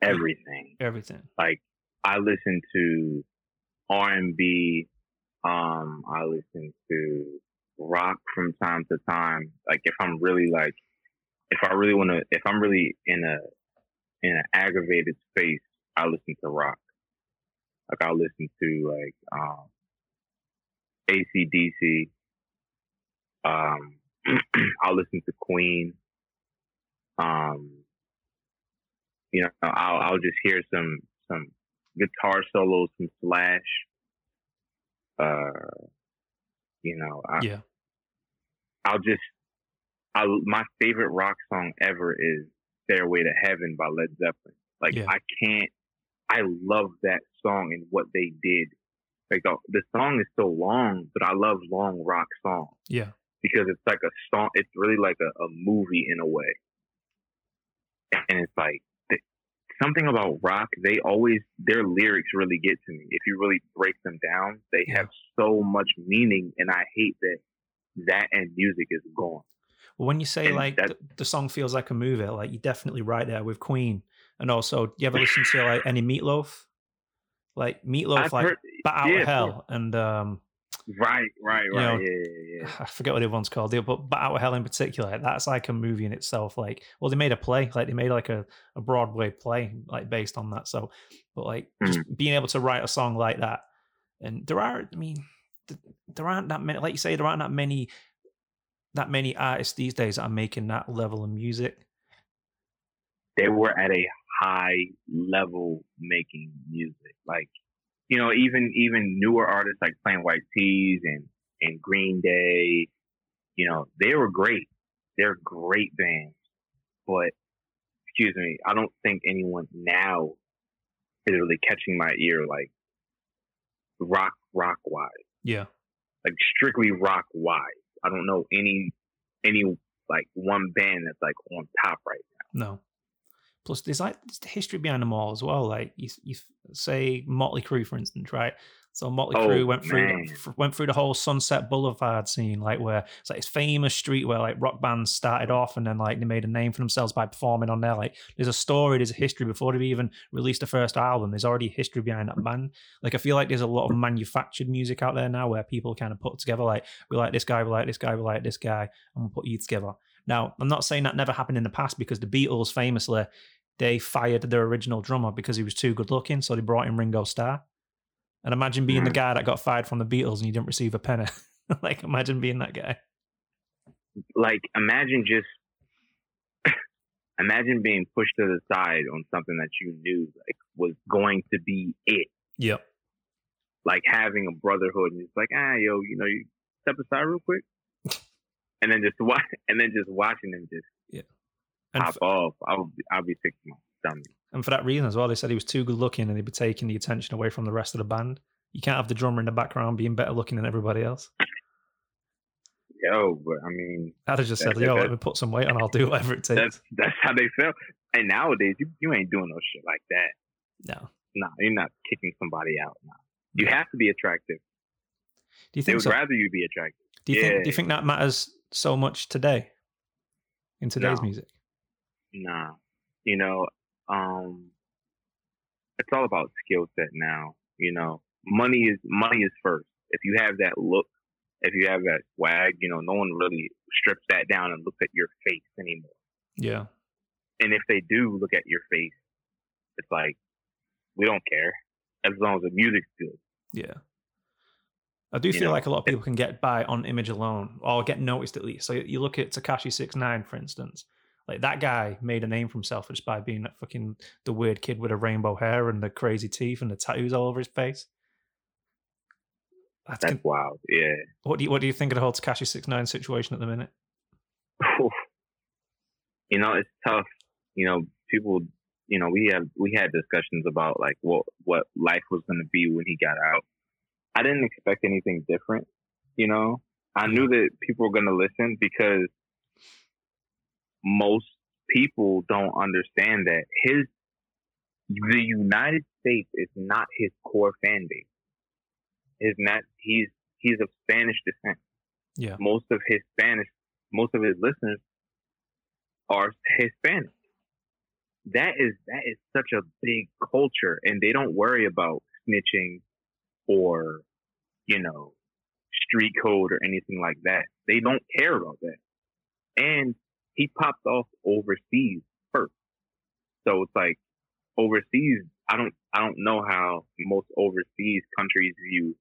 Everything.
everything.
Like I listen to R and B. Um, I listen to rock from time to time. Like if I'm really like, if I really want to, if I'm really in a in an aggravated space, I listen to rock. Like I'll listen to like um, ACDC. Um, [clears throat] I'll listen to Queen. Um, you know, I'll I'll just hear some some guitar solos from Slash. Uh, you know, I,
Yeah.
I'll just, I my favorite rock song ever is "Stairway to Heaven" by Led Zeppelin. Like
Yeah.
I can't, I love that song and what they did. Like the, the song is so long, but I love long rock songs
Yeah.
because it's like a song. It's really like a, a movie in a way, and it's like th- something about rock. They always their lyrics really get to me. If you really break them down, they
Yeah.
have so much meaning, and I hate that that and music is gone.
When you say
And
like
that-
the, the song feels like a movie, like you're definitely right there with Queen. And also, do you ever listen to like any Meatloaf? Like Meatloaf,
I've
like
heard,
Bat Out
yeah, of
Hell, and um,
right, right,
you
right,
know,
yeah, yeah, yeah.
I forget what the other one's called, but Bat Out of Hell in particular, that's like a movie in itself. Like, well, they made a play, like they made like a, a Broadway play, like based on that. So, but like just being able to write a song like that, and there are, I mean, th- there aren't that many, like you say, there aren't that many, that many artists these days are making that level of music.
they were at a high level making music. Like, you know, even even newer artists like Plain White T's and and Green Day, you know, they were great. They're great bands. But excuse me, I don't think anyone now is really catching my ear like rock rock wise.
Yeah.
Like strictly rock wise. I don't know any any like one band that's like on top right now.
No. Plus, there's like the history behind them all as well. Like you, you say Motley Crue, for instance, right? So Motley
Oh,
Crue went through f- went through the whole Sunset Boulevard scene, like where it's like this famous street where like rock bands started off, and then like they made a name for themselves by performing on there. Like there's a story, there's a history before they even released the first album. There's already history behind that band. Like I feel like there's a lot of manufactured music out there now where people kind of put together like we like this guy, we like this guy, we like this guy, and we'll put you together. Now, I'm not saying that never happened in the past because the Beatles famously they fired their original drummer because he was too good looking, so they brought in Ringo Starr. And imagine being the
Mhm.
guy that got fired from the Beatles and you didn't receive a penny. [laughs] like imagine being that guy.
like imagine just [laughs] imagine being pushed to the side on something that you knew like was going to be it
Yep.
like having a brotherhood and it's like ah yo you know you step aside real quick [laughs] and then just watch and then just watching them just
And,
pop
f-
off i'll be i'll be sick to my stomach
and for that reason as well, they said he was too good looking and he'd be taking the attention away from the rest of the band. You can't have the drummer in the background being better looking than everybody else.
yo but i mean
I'd have just said, yo, let me put some weight on, I'll do whatever it takes.
that's that's how they feel and nowadays you, you ain't doing no shit like that
no.
nah you're not kicking somebody out nah. you
No.
have to be attractive
Do you think they
would
so?
rather you be attractive
Do you think do you think that matters so much today? In today's
No.
music?
Nah. You know, um it's all about skill set now. You know, money is money is first. If you have that look, if you have that swag, you know, no one really strips that down and looks at your face anymore.
Yeah.
And if they do look at your face, it's like we don't care as long as the music's good.
Yeah. I do
You
feel
know,
like a lot of people can get by on image alone or get noticed at least. So you look at Tekashi Six Nine, for instance. Like that guy made a name for himself just by being that fucking the weird kid with the rainbow hair and the crazy teeth and the tattoos all over his face. That's
That's
con-
wild. Yeah.
what do you what do you think of the whole Tekashi Six Nine situation at the minute? [laughs]
you know, it's tough. You know, people. You know, we have we had discussions about like what what life was going to be when he got out. I didn't expect anything different. You know, I knew that people were going to listen because most people don't understand that his the United States is not his core fan base. Is not he's he's of Spanish descent.
Yeah.
Most of his Spanish, most of his listeners are Hispanic. That is that is such a big culture, and they don't worry about snitching or you know street code or anything like that. They don't care about that. And he popped off overseas first, so it's like overseas. I don't I don't know how most overseas countries view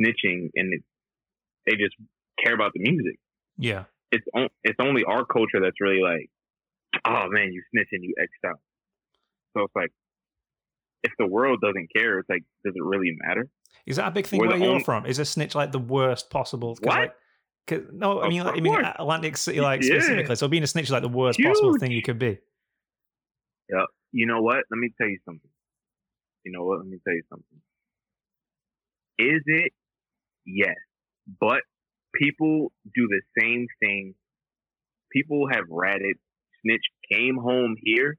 snitching, and it, they just care about the music.
Yeah.
It's on, it's only our culture that's really like, oh man, you snitching, you X'd out. So it's like, if the world doesn't care, it's like, does it really matter?
Is that a big thing
We're
where you're
only-
from? Is a snitch like the worst possible?
What?
Like, no, I mean, like, I mean. Atlantic City, like
Yeah.
specifically. So being a snitch is like the worst possible thing you could be.
Yeah, you know what? Let me tell you something. You know what? Let me tell you something. Is it? Yes. But people do the same thing. People have ratted. Snitch came home here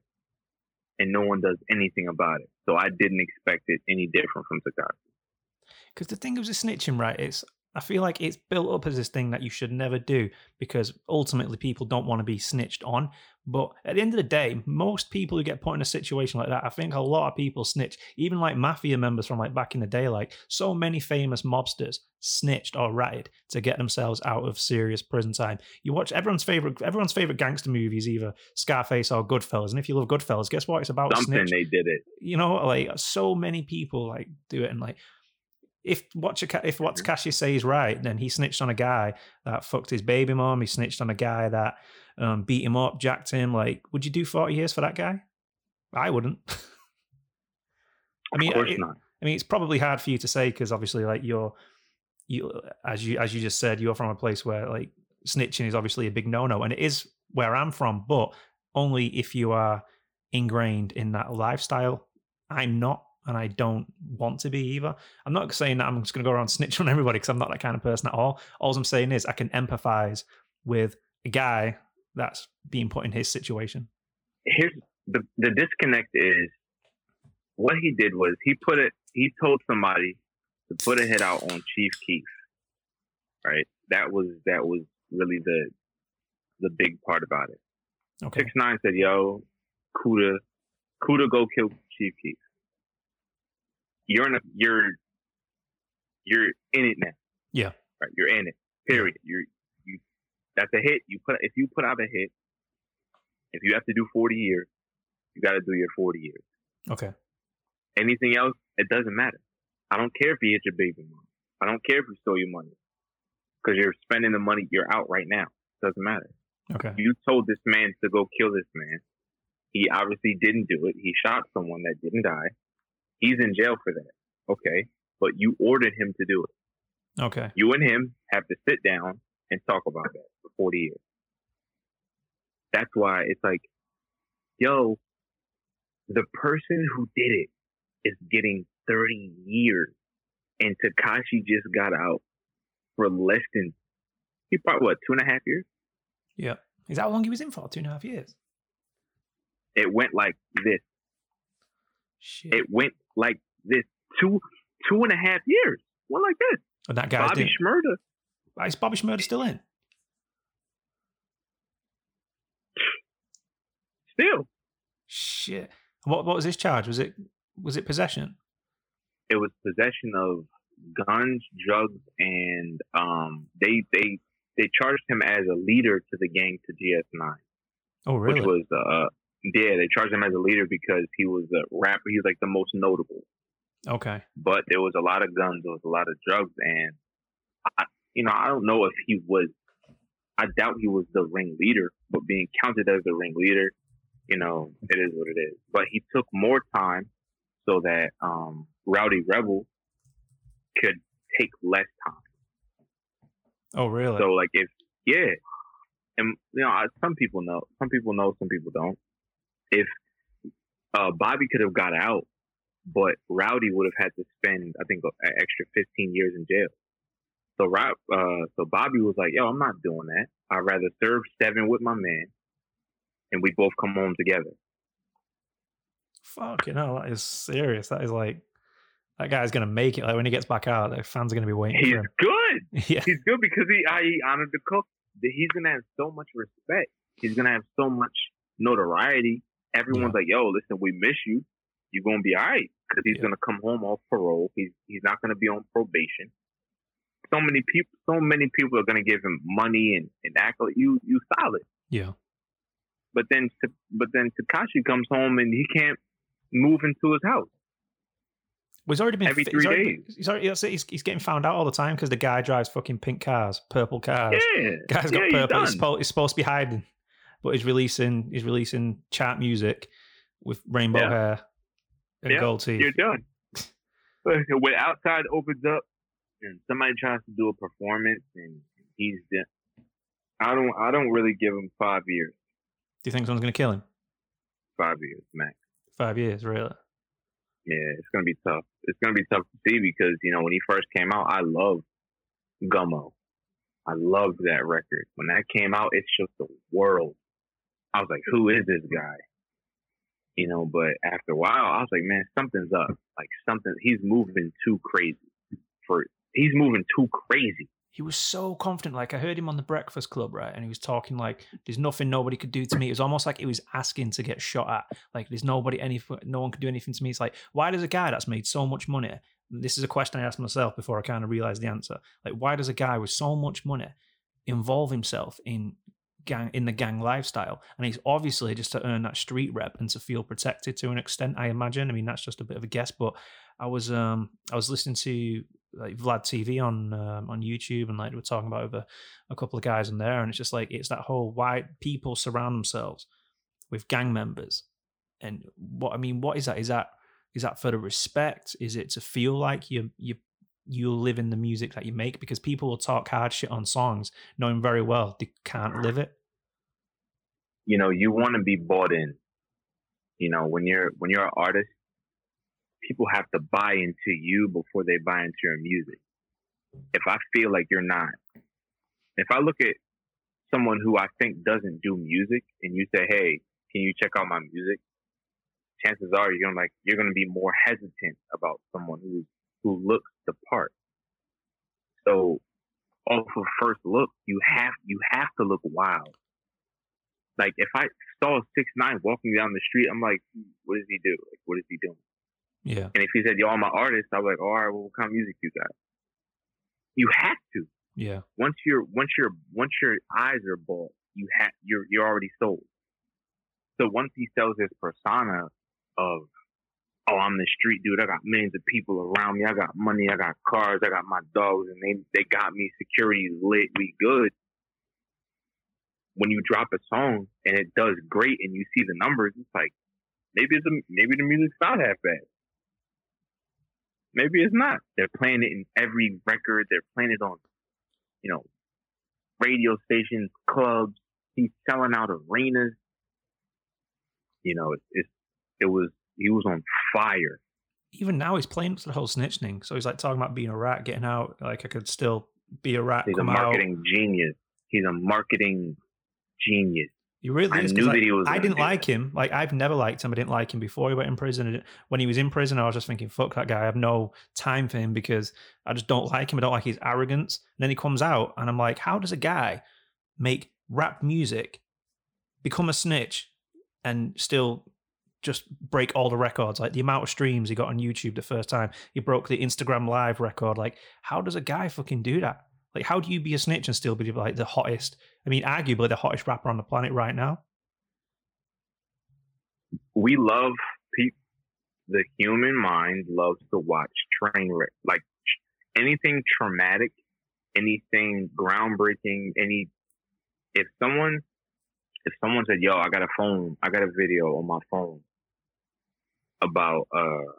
and no one does anything about it. So I didn't expect it any different from Tekashi.
Because the thing of the snitching, right? It's I feel like it's built up as this thing that you should never do because ultimately people don't want to be snitched on. But at the end of the day, most people who get put in a situation like that, I think a lot of people snitch. Even like mafia members from like back in the day, like so many famous mobsters snitched or ratted to get themselves out of serious prison time. You watch everyone's favorite everyone's favorite gangster movies, either Scarface or Goodfellas. And if you love Goodfellas, guess what? It's about
Something they did it.
you know, like so many people like do it, and like if what if what Tekashi say is right, then he snitched on a guy that fucked his baby mom. He snitched on a guy that um, beat him up, jacked him. Like, would you do forty years for that guy? I wouldn't. [laughs] I mean,
of course
it-
not.
I mean, it's probably hard for you to say because obviously, like you're, you as you as you just said, you're from a place where like snitching is obviously a big no no, and it is where I'm from, but only if you are ingrained in that lifestyle. I'm not, and I don't want to be either. I'm not saying that I'm just going to go around [laughs] snitching on everybody because I'm not that kind of person at all. All I'm saying is I can empathize with a guy that's being put in his situation.
here's the the disconnect is what he did was he put it he told somebody to put a hit out on Chief Keef. Right? That was that was really the the big part about it.
Okay.
Six nine said, Yo, Kuda Kuda go kill Chief Keef. You're in a you're you're in it now.
Yeah.
Right. You're in it. Period. You're you that's a hit. You put if you put out a hit, if you have to do forty years, you gotta do your forty years.
Okay.
Anything else, it doesn't matter. I don't care if you hit your baby mom. I don't care if you stole your money. Because you're spending the money, you're out right now. It Doesn't matter.
Okay.
You told this man to go kill this man. He obviously didn't do it. He shot someone that didn't die. He's in jail for that. Okay. But you ordered him to do it.
Okay.
You and him have to sit down and talk about that for 40 years. That's why it's like, yo, the person who did it is getting 30 years. And Tekashi just got out for less than, he probably, what, two and a half years?
Yeah. Is that how long he was in for? Two and a half years.
It went like this.
Shit.
It went like this. Two, two and a half years. Went like this.
and that guy's
Bobby. Shmurda.
Is Bobby Shmurda still in?
Still,
Shit. What what was his charge? Was it was it possession?
it was possession of guns, drugs, and um, they they they charged him as a leader to the gang to GS9,
Oh really?
which was uh yeah they charged him as a leader because he was a rapper. He was like the most notable,
okay.
but there was a lot of guns, there was a lot of drugs, and I, you know I don't know if he was. I doubt he was the ringleader, but being counted as the ringleader, you know, it is what it is. But he took more time so that um, Rowdy Rebel could take less time.
Oh really?
So like if yeah, and you know some people know, some people know, some people don't. If uh, Bobby could have got out, but Rowdy would have had to spend I think an extra 15 years in jail. So uh, so Bobby was like, "Yo, I'm not doing that. I'd rather serve seven with my man, and we both come home together."
Fuck, you know that is serious. That is like that guy's gonna make it. Like when he gets back out, the fans are gonna be waiting.
He's
for him.
good. [laughs]
Yeah,
He's good because he I, he honored the cook. He's gonna have so much respect. He's gonna have so much notoriety. Everyone's like, "Yo, listen, we miss you. You're gonna be all right." Because he's
Yeah.
gonna come home off parole. He's he's not gonna be on probation. So many people, so many people are gonna give him money and and act like you you solid.
yeah.
But then but then Tekashi comes home and he can't move into his house.
Well, he's already been
Every
he's
three
already-
days.
He's, already, he's, he's getting found out all the time because the guy drives fucking pink cars, purple cars.
Yeah,
Guy's
yeah,
got
he's
purple. He's, he's supposed to be hiding, but he's releasing he's releasing chart music with rainbow
Yeah.
hair and
Yeah,
gold teeth.
You're done. [laughs] when outside opens up and somebody tries to do a performance and he's done, I don't I don't really give him five years.
Do you think someone's gonna kill him?
Five years max.
Five years, really?
Yeah, it's gonna be tough. It's gonna be tough to see because you know when he first came out, I loved Gummo. I loved that record. When that came out, it shook the world. I was like, "Who is this guy?" You know. But after a while, I was like, "Man, something's up. Like something. He's moving too crazy. For he's moving too crazy."
He was so confident. Like I heard him on the Breakfast Club, right? And he was talking like, "There's nothing nobody could do to me." It was almost like he was asking to get shot at. Like, "There's nobody, any, no one could do anything to me." It's like, why does a guy that's made so much money? This is a question I asked myself before I kind of realized the answer. Like, why does a guy with so much money involve himself in gang in the gang lifestyle? And he's obviously just to earn that street rep and to feel protected to an extent. I imagine. I mean, that's just a bit of a guess, but I was um I was listening to like Vlad TV on um, on YouTube and like we we're talking about over a couple of guys in there, and it's just like it's that whole why people surround themselves with gang members, and what I mean, what is that? Is that is that for the respect? Is it to feel like you you you live in the music that you make? Because people will talk hard shit on songs, knowing very well they can't live it.
you know, you want to be bought in. You know, when you're when you're an artist, people have to buy into you before they buy into your music. If I feel like you're not, if I look at someone who I think doesn't do music and you say, "Hey, can you check out my music?" Chances are you're gonna like you're gonna be more hesitant about someone who who looks the part. So, off of first look, you have you have to look wild like if I saw six nine walking down the street, I'm like, hmm, what does he do? Like, what is he doing?
Yeah,
And if he said, "Yo, I'm an artist," I'm like, all right, well, what kind of music you got? You have to.
yeah,
Once you're once you're once your eyes are bought, you have you're you're already sold. So once he sells his persona of, oh, I'm the street dude. I got millions of people around me. I got money. I got cars. I got my dogs, and they they got me. Security lit. We good. When you drop a song and it does great, and you see the numbers, it's like maybe it's a, maybe the music's not half bad. Maybe it's not. They're playing it in every record. They're playing it on, you know, radio stations, clubs. He's selling out arenas. You know, it's it was he was on fire.
even now he's playing the whole snitch thing. So he's like talking about being a rat, getting out. Like I could still be a rat.
He's a
come out.
marketing genius. He's a marketing genius.
He really
I
is.
knew
like,
that he was
I didn't like
that.
him. Like I've never liked him. I didn't like him before he went in prison. When he was in prison, I was just thinking, "Fuck that guy." I have no time for him because I just don't like him. I don't like his arrogance. And then he comes out, and I'm like, "How does a guy make rap music, become a snitch, and still just break all the records? Like the amount of streams he got on YouTube the first time, he broke the Instagram Live record. Like, how does a guy fucking do that? Like, how do you be a snitch and still be like the hottest? I mean, arguably the hottest rapper on the planet right now.
We love pe- the human mind loves to watch train wreck, like anything traumatic, anything groundbreaking. Any if someone if someone said, "Yo, I got a phone, I got a video on my phone about uh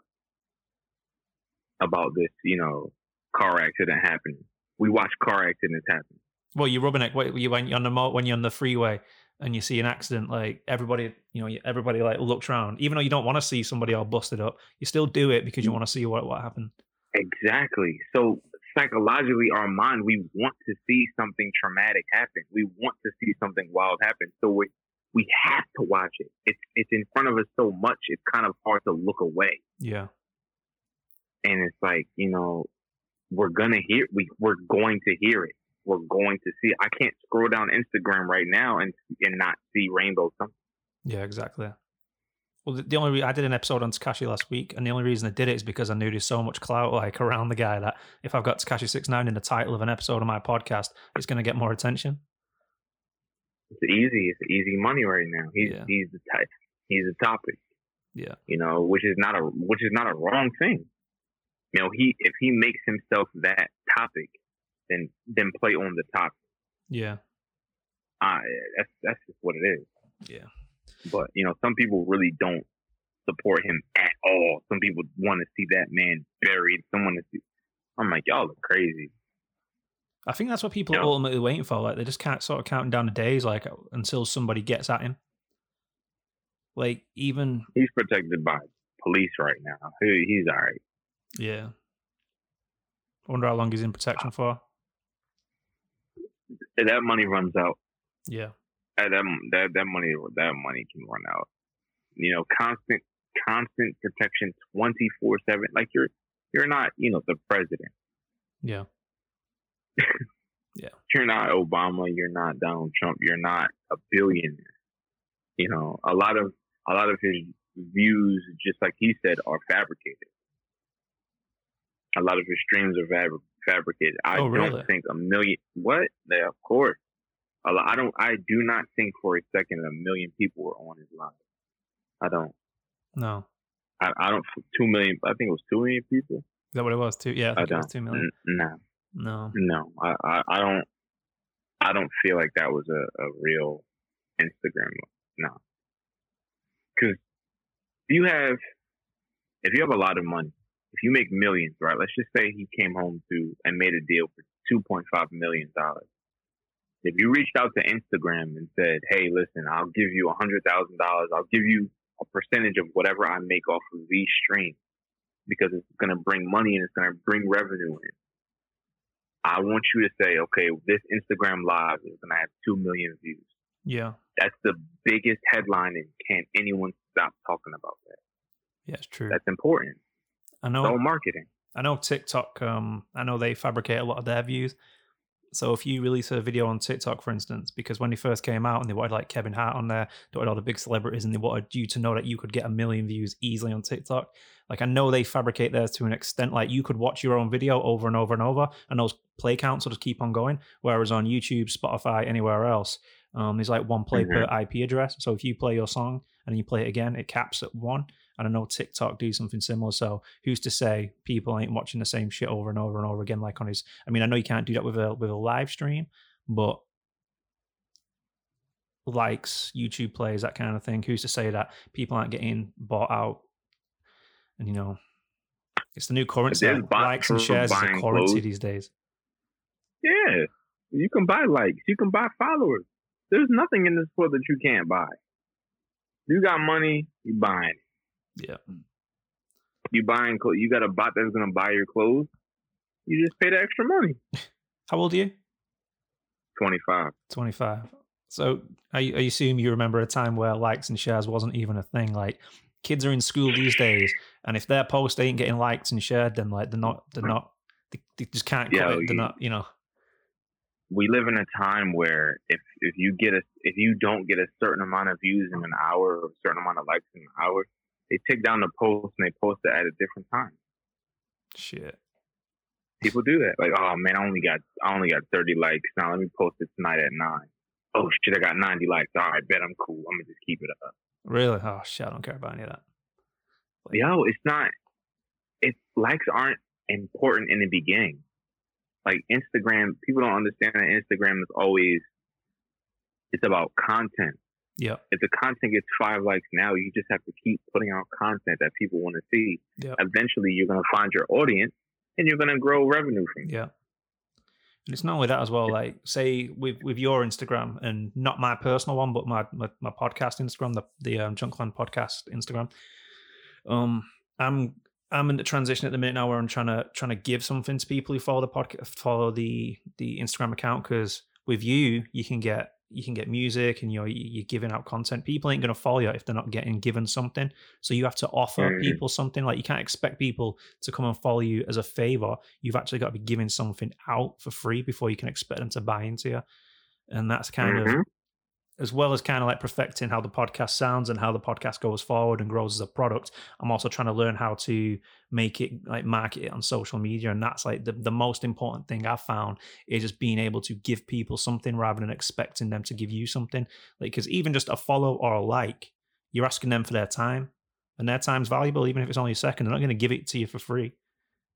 about this, you know, car accident happening," we watch car accidents happen.
Well, you're rubbing what you when you're on the mo- when you're on the freeway and you see an accident, like everybody, you know, everybody like looks around, even though you don't want to see somebody all busted up, you still do it because you want to see what what happened.
Exactly. So psychologically our mind we want to see something traumatic happen. We want to see something wild happen. So we we have to watch it. It's it's in front of us so much. It's kind of hard to look away.
Yeah.
And it's like you know, we're gonna hear we we're going to hear it. We're going to see. It. I can't scroll down Instagram right now and and not see rainbow something.
Yeah, exactly. Well, the, the only re- I did an episode on Tekashi last week, and the only reason I did it is because I knew there's so much clout like around the guy that if I've got Tekashi Six Nine in the title of an episode of my podcast, it's going to get more attention.
It's easy. It's easy money right now. He's
Yeah.
he's the type. He's the topic.
Yeah,
You know, which is not a which is not a wrong thing. You know, he if he makes himself that topic, then then play on the topic.
yeah,
Uh, that's that's just what it is.
yeah.
But you know, some people really don't support him at all. Some people want to see that man buried. Someone to see. I'm like, y'all are crazy.
I think that's what people are ultimately waiting for. Like they just can't sort of counting down the days, like until somebody gets at him. Like even
He's protected by police right now. He, he's all right.
yeah. I wonder how long he's in protection for.
That money runs out.
Yeah,
that that that money that money can run out. You know, constant constant protection, twenty four seven. Like you're you're not you know the president.
yeah,
You're not Obama. You're not Donald Trump. You're not a billionaire. You know, a lot of a lot of his views, just like he said, are fabricated. A lot of his streams are fabri- fabricated. I
Oh, really?
don't think a million. What? Yeah, of course. A lot, I don't. I do not think for a second a million people were on his live. I don't.
no.
I, I don't. Two million. I think it was two million people.
Is that what it was? Two? Yeah, I
I
think it was two million.
N- no,
No,
no. I, I, I don't. I don't feel like that was a, a real Instagram. No, because you have, if you have a lot of money, if you make millions, right? Let's just say he came home to and made a deal for two point five million dollars. If you reached out to Instagram and said, "Hey, listen, I'll give you a hundred thousand dollars. I'll give you a percentage of whatever I make off of these streams because it's going to bring money and it's going to bring revenue in." I want you to say, "Okay, this Instagram live is going to have two million views."
yeah,
That's the biggest headline, and can't anyone stop talking about that?
yeah, it's true.
That's important.
I know.
all marketing.
I know TikTok. Um, I know they fabricate a lot of their views. So if you release a video on TikTok, for instance, because when they first came out and they wanted like Kevin Hart on there, they wanted all the big celebrities, and they wanted you to know that you could get a million views easily on TikTok. Like I know they fabricate theirs to an extent. Like you could watch your own video over and over and over, and those play counts will just keep on going. Whereas on YouTube, Spotify, anywhere else, um, there's like one play per IP address. So if you play your song and you play it again, it caps at one. And I know TikTok do something similar. So who's to say people ain't watching the same shit over and over and over again, like on his? I mean, I know you can't do that with a with a live stream, but likes, YouTube plays, that kind of thing. Who's to say that people aren't getting bought out? And you know, it's the new currency.
There's
like,
bots
likes and shares is a currency
clothes.
these days.
Yeah, you can buy likes. You can buy followers. There's nothing in this world that you can't buy. You got money, you buying.
Yeah. Mm.
You buying clothes. You got a bot that's gonna buy your clothes. You just pay the extra money. [laughs]
How old are you?
Twenty five.
25. So I, I assume you remember a time where likes and shares wasn't even a thing. Like kids are in school these days, and if their post ain't getting liked and shared, then like they're not, they're not, they, they just can't
Yeah,
quit. They're
you-
not, you know.
we live in a time where if if you get a if you don't get a certain amount of views in an hour or a certain amount of likes in an hour, they take down the post and they post it at a different time.
Shit.
People do that. Like, oh man, I only got I only got thirty likes. Now let me post it tonight at nine. Oh shit, I got ninety likes. All right, bet I'm cool. I'm gonna just keep it up.
Really? Oh shit! I don't care about any of that. Like,
Yo, it's not. It likes aren't important in the beginning. Like Instagram, people don't understand that Instagram is always. It's about content.
Yeah.
if the content gets five likes now, you just have to keep putting out content that people want to see.
Yeah.
Eventually, you're going to find your audience, and you're going to grow revenue from it.
Yeah. And it's not only that as well. Like, say with with your Instagram and not my personal one, but my my, my podcast Instagram, the the um, Junkland podcast Instagram. Um, I'm I'm in the transition at the minute now where I'm trying to trying to give something to people who follow the podcast, follow the the Instagram account because with you, you can get you can get music and you're you're giving out content. People ain't gonna follow you if they're not getting given something. So you have to offer mm-hmm. people something. Like you can't expect people to come and follow you as a favor. You've actually got to be giving something out for free before you can expect them to buy into you. And that's kind mm-hmm. of as well as kind of like perfecting how the podcast sounds and how the podcast goes forward and grows as a product i'm also trying to learn how to make it like market it on social media and that's like the, the most important thing i've found is just being able to give people something rather than expecting them to give you something. Like because even just a follow or a like you're asking them for their time and their time's valuable even if it's only a second. They're not going to give it to you for free.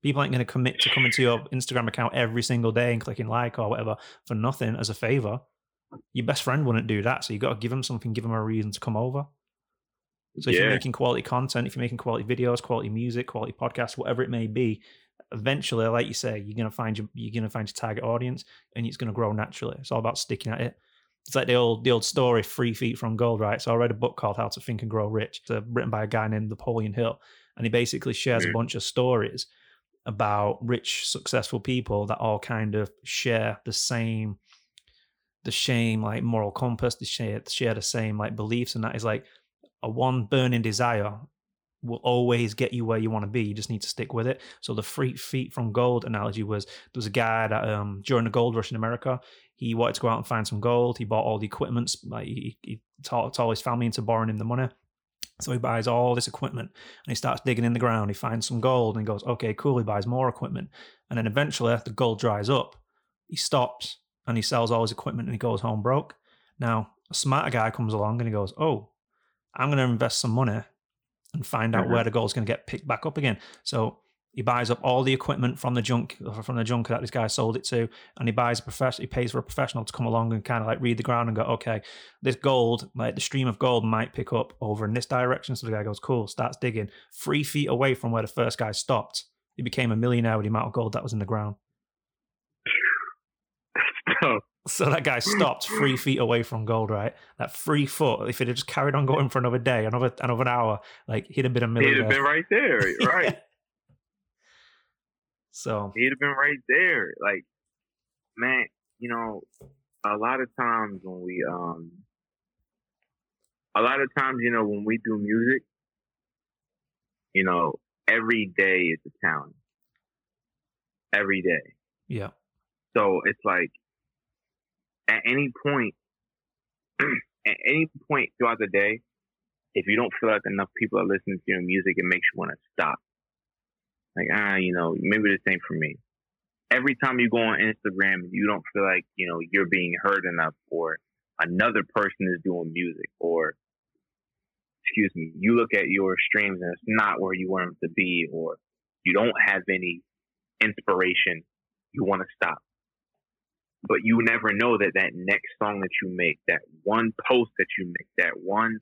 People aren't going to commit to coming to your instagram account every single day and clicking like or whatever for nothing as a favor your best friend wouldn't do that. So you've got to give them something, give them a reason to come over. So if yeah. you're making quality content, if you're making quality videos, quality music, quality podcasts, whatever it may be, eventually, like you say, you're gonna find your you're gonna find your target audience, and it's gonna grow naturally. It's all about sticking at it. It's like the old the old story, three feet from gold, right? So I read a book called How to Think and Grow Rich, it's written by a guy named Napoleon Hill, and he basically shares mm-hmm. a bunch of stories about rich, successful people that all kind of share the same the same like moral compass, they share share the same like beliefs, and that is like a one burning desire will always get you where you want to be. You just need to stick with it. So the free feet from gold analogy was there was a guy that um, during the gold rush in America, he wanted to go out and find some gold. He bought all the equipment. Like he, he taught, all his family into borrowing him the money. So he buys all this equipment and he starts digging in the ground. He finds some gold and he goes, okay, cool. He buys more equipment. And then eventually the gold dries up. He stops and he sells all his equipment and he goes home broke. Now, a smarter guy comes along and he goes, Oh, I'm going to invest some money and find out mm-hmm. where the gold's going to get picked back up again. So he buys up all the equipment from the junk from the junker that this guy sold it to, and he buys a professional. He pays for a professional to come along and kind of like read the ground and go, okay, this gold, like the stream of gold, might pick up over in this direction. So the guy goes, cool, starts digging three feet away from where the first guy stopped. He became a millionaire with the amount of gold that was in the ground. So that guy stopped three [gasps] feet away from gold, right? That three foot, if it had just carried on going for another day, another another hour, like he'd have been a millionaire.
He'd have been right there, [laughs] right? [laughs]
so
he'd have been right there. Like, man, you know, a lot of times when we um a lot of times, you know, when we do music, you know, every day is a challenge. Every day.
Yeah.
So it's like at any point, [clears throat] at any point throughout the day, if you don't feel like enough people are listening to your music, it makes you want to stop. Like, ah, you know, maybe this ain't for me. Every time you go on Instagram, you don't feel like, you know, you're being heard enough or another person is doing music or, excuse me, you look at your streams and it's not where you want them to be or you don't have any inspiration, you want to stop but you never know that that next song that you make, that one post that you make, that one,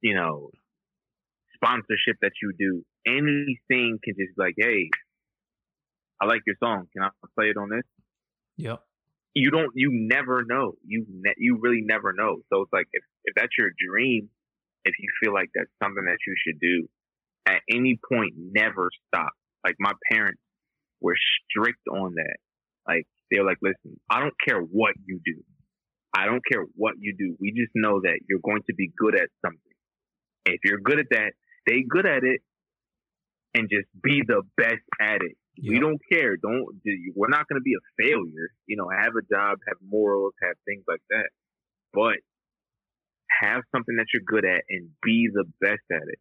you know, sponsorship that you do, anything can just be like, hey, I like your song. Can I play it on this?
Yep.
You don't. You never know. You ne- you really never know. So it's like if if that's your dream, if you feel like that's something that you should do, at any point, never stop. Like my parents were strict on that. Like they're like, listen, I don't care what you do. I don't care what you do. We just know that you're going to be good at something. if you're good at that, stay good at it and just be the best at it. Yep. We don't care. Don't, we're not going to be a failure. You know, have a job, have morals, have things like that. But have something that you're good at and be the best at it.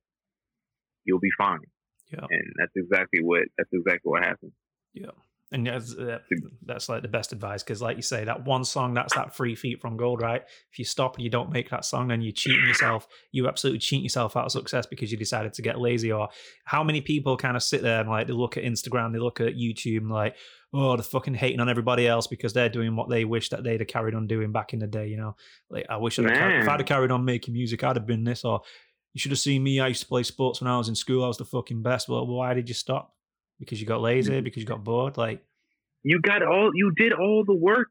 You'll be fine.
Yeah.
And that's exactly what, that's exactly what happened.
Yeah. And that's, uh, that's like the best advice because, like you say, that one song that's that three feet from gold, right? If you stop and you don't make that song, then you're cheating yourself. You absolutely cheat yourself out of success because you decided to get lazy. Or how many people kind of sit there and like they look at Instagram, they look at YouTube, and like, oh, they're fucking hating on everybody else because they're doing what they wish that they'd have carried on doing back in the day. You know, like I wish I'd have, if I'd have carried on making music, I'd have been this. Or you should have seen me. I used to play sports when I was in school. I was the fucking best. Well, why did you stop? Because you got lazy, because you got bored. Like
you got all you did all the work.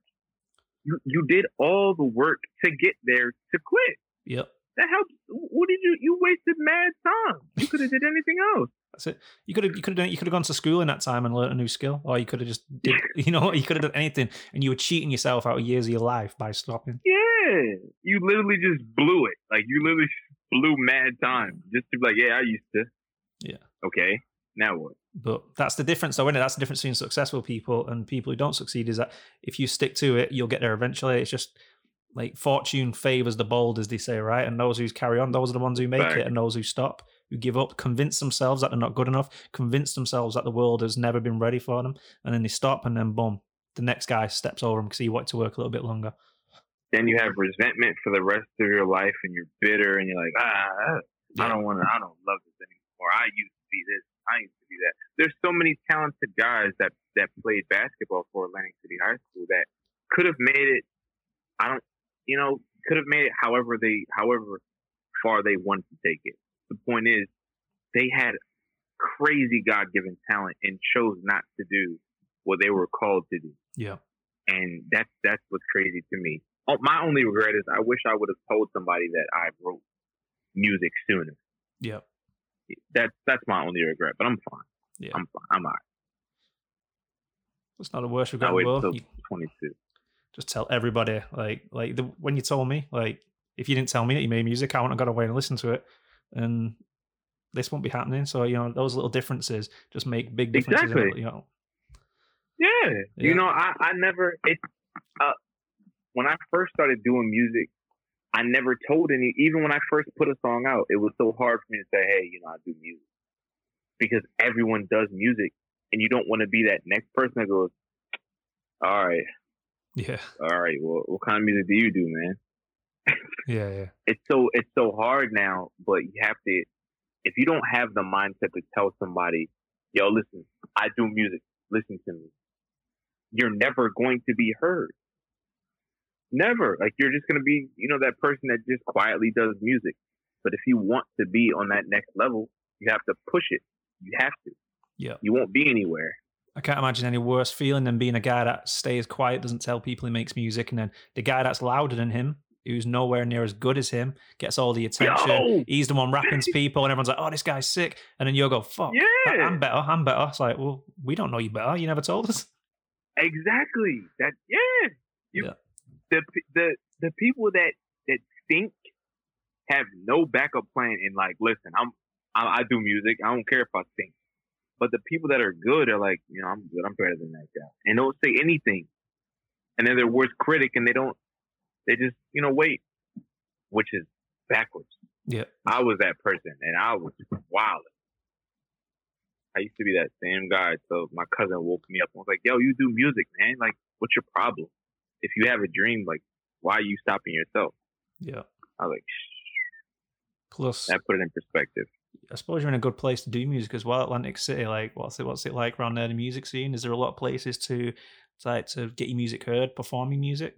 You you did all the work to get there to quit.
Yep.
That helps. What did you? You wasted mad time. You could have did anything else.
That's it. You could have you could have you could have gone to school in that time and learned a new skill, or you could have just did [laughs] you know you could have done anything, and you were cheating yourself out of years of your life by stopping.
Yeah, you literally just blew it. Like you literally [laughs] blew mad time just to be like, yeah, I used to.
Yeah.
Okay. Now what?
But that's the difference, though, isn't it? That's the difference between successful people and people who don't succeed. Is that if you stick to it, you'll get there eventually. It's just like fortune favors the bold, as they say, right? And those who carry on, those are the ones who make
Right.
it, and those who stop, who give up, convince themselves that they're not good enough, convince themselves that the world has never been ready for them, and then they stop, and then boom, the next guy steps over them because he wanted to work a little bit longer.
Then you have resentment for the rest of your life, and you're bitter, and you're like, ah, I don't want to. I don't love this anymore. I used to be this. I used be that. There's so many talented guys that that played basketball for Atlantic City High School that could have made it. I don't, you know, could have made it however they, however far they wanted to take it. The point is, they had crazy God given talent and chose not to do what they were called to do.
Yeah,
And that's that's what's crazy to me. Oh, my only regret is I wish I would have told somebody that I wrote music sooner.
yeah,
That's that's my only regret. But I'm fine.
yeah.
I'm fine. I'm alright.
It's not the worst
I
regret in
waited
world.
till 22.
just tell everybody, like, like the, when you told me, like, if you didn't tell me that you made music, I wouldn't have got away and listened to it, and this won't be happening. So you know, those little differences just make big differences. in
Exactly.
you know,
Yeah.
Yeah.
You know, I I never it. Uh, when I first started doing music, I never told any. Even when I first put a song out, it was so hard for me to say, "Hey, you know, I do music," because everyone does music, and you don't want to be that next person that goes, "All right,
yeah,
all right, well, what kind of music do you do, man?"
yeah, yeah, [laughs]
it's so it's so hard now, but you have to if you don't have the mindset to tell somebody, yo, listen, I do music, listen to me, you're never going to be heard. Never. Like you're just gonna be, you know, that person that just quietly does music. But if you want to be on that next level, you have to push it. You have to.
yeah.
You won't be anywhere.
I can't imagine any worse feeling than being a guy that stays quiet, doesn't tell people he makes music, and then the guy that's louder than him, who's nowhere near as good as him, gets all the attention.
Yo!
He's the one rapping to people, and everyone's like, "Oh, this guy's sick," and then you'll go, "Fuck,
Yeah.
I'm better, I'm better." It's like, well, we don't know you better. You never told us.
Exactly. That yeah. You,
Yeah.
The the the people that that think have no backup plan and like, listen, I'm I, I do music. I don't care if I think. But the people that are good are like, you know, I'm good. I'm better than that guy, and don't say anything. And then they're worst critic, and they don't. They just you know wait, which is backwards.
Yeah,
I was that person, and I was wild. I used to be that same guy. So my cousin woke me up and was like, "Yo, you do music, man. Like, what's your problem? If you have a dream, like, why are you stopping yourself?"
yeah.
I was like, Shh.
Plus,
that put it in perspective.
I suppose you're in a good place to do music as well. Atlantic City, like, what's it? What's it like around there? The music scene? Is there a lot of places to, like to get your music heard, performing music?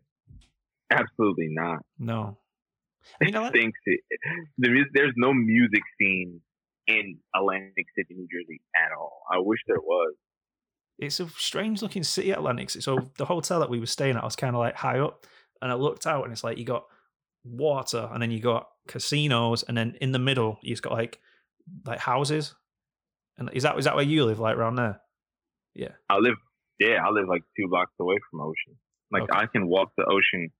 Absolutely not.
No. I mean, I [laughs] like,
Thinks it. There is. There's no music scene in Atlantic City, New Jersey at all. I wish there was.
It's a strange looking city, Atlantic. So the hotel that we were staying at was kind of like high up, and I looked out, and it's like you got water, and then you got casinos, and then in the middle you've got like like houses. And is that is that where you live, like around there? Yeah.
I live. Yeah, I live like two blocks away from ocean. Like
Okay.
I can walk the ocean.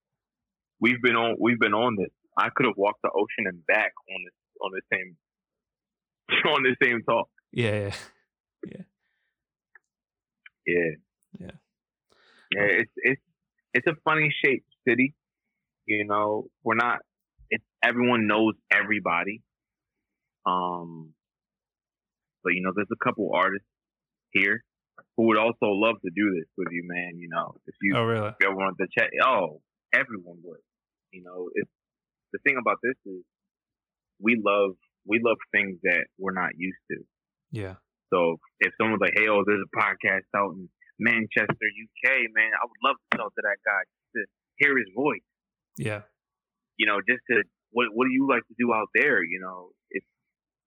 We've been on. We've been on this. I could have walked the ocean and back on this on the same [laughs] on the same talk.
Yeah. yeah. [laughs]
Yeah.
Yeah.
Yeah. It's it's it's a funny shaped city. You know, we're not. It's everyone knows everybody. Um, but you know, there's a couple artists here who would also love to do this with you, man. You know, if you
Oh, really?
if you ever wanted to chat, oh, everyone would. You know, it's the thing about this is we love we love things that we're not used to.
Yeah.
So if someone's like, "Hey, oh, there's a podcast out in Manchester, UK, man, I would love to talk to that guy to hear his voice."
Yeah.
You know, just to what what do you like to do out there? You know, it's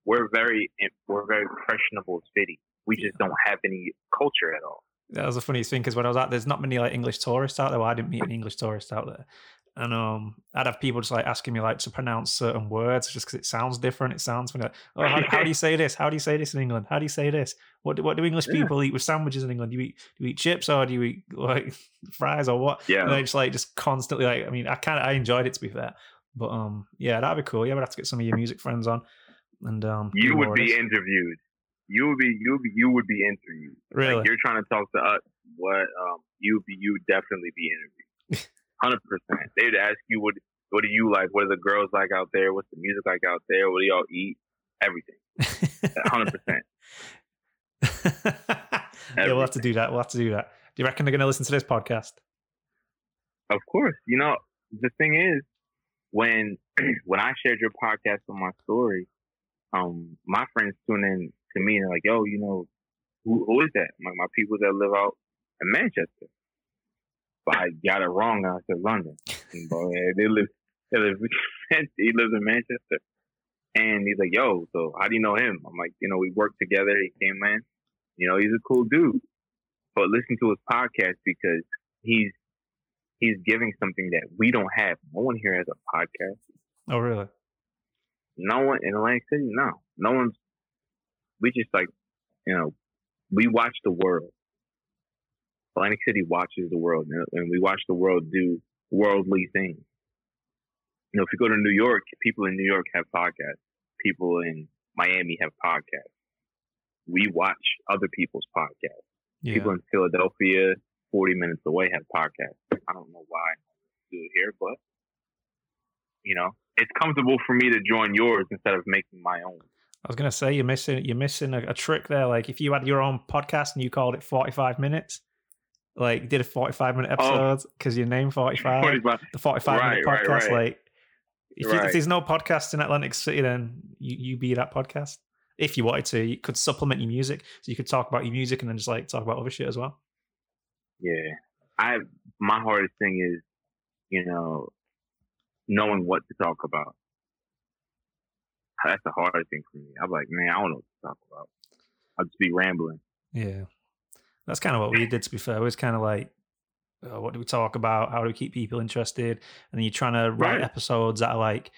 we're very we're a very impressionable city. We just don't have any culture at all.
That was the funniest thing because when I was out, there's not many like English tourists out there. Well, I didn't meet any English tourists out there. And um, I'd have people just like asking me like to pronounce certain words just because it sounds different. It sounds funny. Like, oh, how, how, do you say this? How do you say this in England? How do you say this? What do, what do English people eat with sandwiches in England? Do you eat do you eat chips or do you eat like [laughs] fries or what?
Yeah,
and just like just constantly like. I mean, I kind of I enjoyed it to be fair, but um, yeah, that'd be cool. Yeah, we'd have to get some of your music friends on, and um,
you would be interviewed. You would be you would be, you would be interviewed.
Really,
like you're trying to talk to us. What um, you would be you would definitely be interviewed. Hundred percent. They'd ask you what what do you like? What are the girls like out there? What's the music like out there? What do y'all eat? Everything. [laughs] Hundred percent.
Yeah, we'll have to do that. We'll have to do that. Do you reckon they're going to listen to this podcast?
Of course. You know, the thing is, when [clears throat] when I shared your podcast on my story, um, my friends tune in to me and they're like, "Yo, you know, who, who is that?" Like my people that live out in Manchester. But I got it wrong. I said London. But, [laughs] they live he lives, he lives in Manchester. And he's like, yo, so how do you know him? I'm like, you know, we worked together. He came in. You know, he's a cool dude. But listen to his podcast because he's he's giving something that we don't have. No one here has a podcast.
Oh, really?
No one in Atlantic City. No, no one's. We just like, you know, we watch the world. Atlantic City watches the world, and we watch the world do worldly things you know, if you go to New York, people in New York have podcasts. People in Miami have podcasts. We watch other people's podcasts. Yeah. People in Philadelphia, 40 minutes away, have podcasts. I don't know why I do it here, but, you know, it's comfortable for me to join yours instead of making my own.
I was gonna say you're missing you're missing a, a, trick there. Like if you had your own podcast and you called it 45 minutes, like did a 45 minute oh. episode because oh. your name 45, 45. the 45 right, minute podcast, right, right. like if, you, if, there's no podcast in Atlantic City, then you, you be that podcast. If you wanted to, you could supplement your music, so you could talk about your music and then just like talk about other shit as well.
Yeah, I my hardest thing is, you know, knowing what to talk about. That's the hardest thing for me. I'm like, man, I don't know what to talk about. I'll just be rambling.
Yeah, that's kind of what we did. To be fair, it was kind of like uh, what do we talk about? How do we keep people interested? And then you're trying to write right. episodes that are like,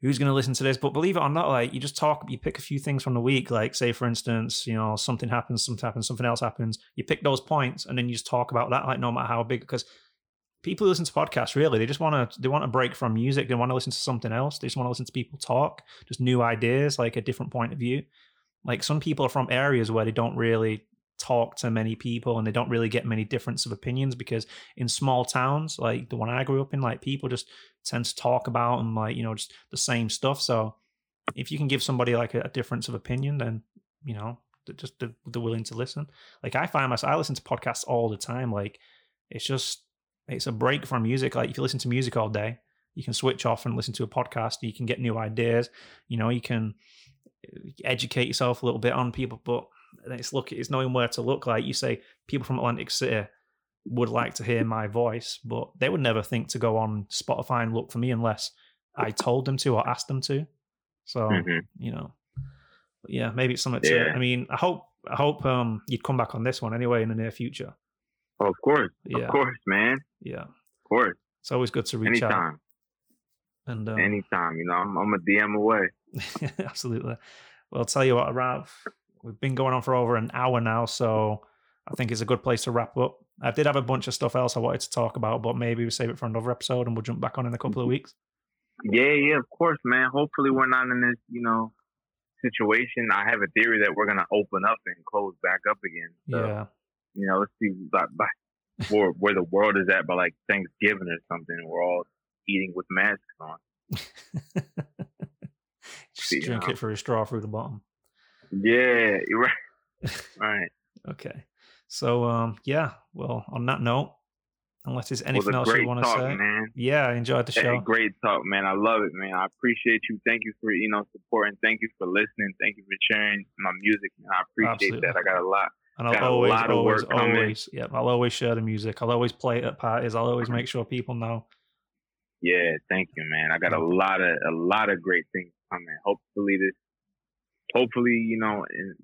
who's going to listen to this? But believe it or not, like you just talk, you pick a few things from the week. Like, say, for instance, you know, something happens, something happens, something else happens. You pick those points and then you just talk about that, like, no matter how big, because people listen to podcasts really they just want to they want a break from music they want to listen to something else they just want to listen to people talk just new ideas like a different point of view like some people are from areas where they don't really talk to many people and they don't really get many difference of opinions because in small towns like the one I grew up in, like people just tend to talk about and like, you know, just the same stuff. So if you can give somebody like a, a difference of opinion, then, you know, they're just they're, they're willing to listen. Like I find myself, I listen to podcasts all the time. Like it's just, it's a break from music. Like if you listen to music all day, you can switch off and listen to a podcast. You can get new ideas. You know, you can eh, educate yourself a little bit on people, but and it's look it's knowing where to look. Like you say, people from Atlantic City would like to hear my voice, but they would never think to go on Spotify and look for me unless I told them to or asked them to. So mm-hmm. you know, yeah, maybe it's something yeah. to. I mean, I hope I hope um you'd come back on this one anyway in the near future.
Oh, of course, yeah. of course, man.
Yeah, of
course.
It's always good to reach out.
Anytime.
out. And
um, anytime, you know, I'm, I'm a DM away. [laughs]
absolutely. Well, I'll tell you what, Rav, We've been going on for over an hour now, so I think it's a good place to wrap up. I did have a bunch of stuff else I wanted to talk about, but maybe we save it for another episode and we'll jump back on in a couple of mm-hmm. weeks.
Yeah, yeah, of course, man. Hopefully, we're not in this, you know, situation. I have a theory that we're gonna open up and close back up again. So,
yeah.
You know, let's see by, by where, where the world is at by like Thanksgiving or something. We're all eating with masks on. [laughs]
Just See, drink you know. it for a straw through the bottom.
Yeah, you're right. [laughs] right.
okay. So um yeah, well on that note, unless there's anything else you want to say.
Man.
Yeah, I enjoyed the show.
great talk, man. I love it, man. I appreciate you. Thank you for, you know, supporting. Thank you for listening. Thank you for sharing my music, man. I appreciate Absolutely. that. I got a lot.
And I'll always, always, always, yeah, I'll always share the music. I'll always play it at parties. I'll always make sure people know.
Yeah, thank you, man. I got a lot of a lot of great things coming. Hopefully, this hopefully, you know, in,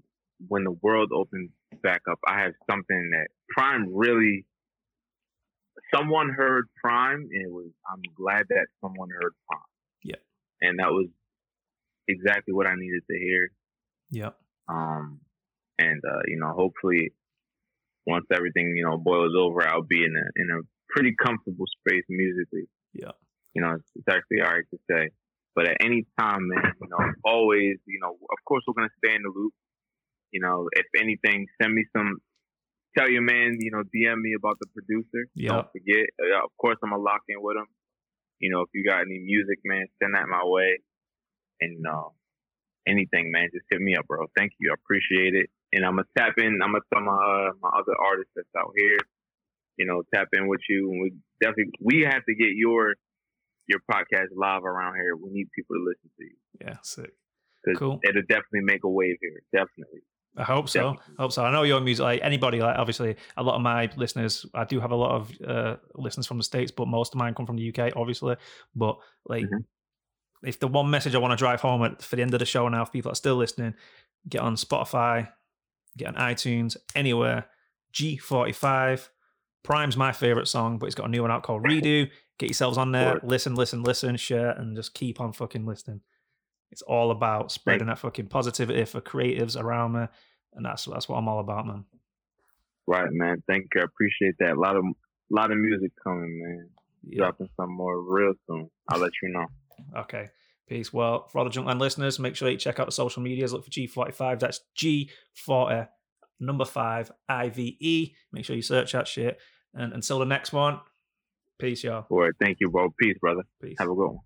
when the world opens back up, I have something that Prime really someone heard Prime, and it was. I'm glad that someone heard Prime.
Yeah.
And that was exactly what I needed to hear.
Yeah.
Um, and uh, you know, hopefully, once everything you know boils over, I'll be in a in a pretty comfortable space musically.
Yeah.
You know, it's, it's actually all right to say. But at any time, man, you know, always, you know, of course we're gonna stay in the loop. You know, if anything, send me some. Tell your man, you know, DM me about the producer.
Yeah.
Don't forget. Uh, of course, I'm gonna lock in with him. You know, if you got any music, man, send that my way. And uh, anything, man, just hit me up, bro. Thank you, I appreciate it. And I'm gonna tap in. I'm gonna tell my uh, my other artists that's out here. You know, tap in with you, and we definitely we have to get your your podcast live around here. We need people to listen to you.
Yeah, sick. Cool.
It'll definitely make a wave here. Definitely.
I hope so.
Definitely.
I hope so. I know your music, like anybody, like obviously a lot of my listeners, I do have a lot of uh, listeners from the States, but most of mine come from the UK, obviously. But like,
Mhm.
if the one message I want to drive home at for the end of the show now, if people are still listening, get on Spotify, get on iTunes, anywhere. G45. Prime's my favorite song, but it's got a new one out called Redo. Get yourselves on there,
Word.
listen, listen, listen, share, and just keep on fucking listening. It's all about spreading that fucking positivity for creatives around me, and that's that's what I'm all about, man.
Right, man. Thank you. I appreciate that. A lot of a lot of music coming, man.
Yeah.
Dropping some more real soon. I'll let you know. [laughs]
Okay. Peace. Well, for all the Junkland listeners, make sure you check out the social medias. Look for G45. That's G40 number five IVE. Make sure you search that shit. And until the next one, peace, y'all.
All right. Thank you, bro. Peace, brother.
Peace.
Have a good one.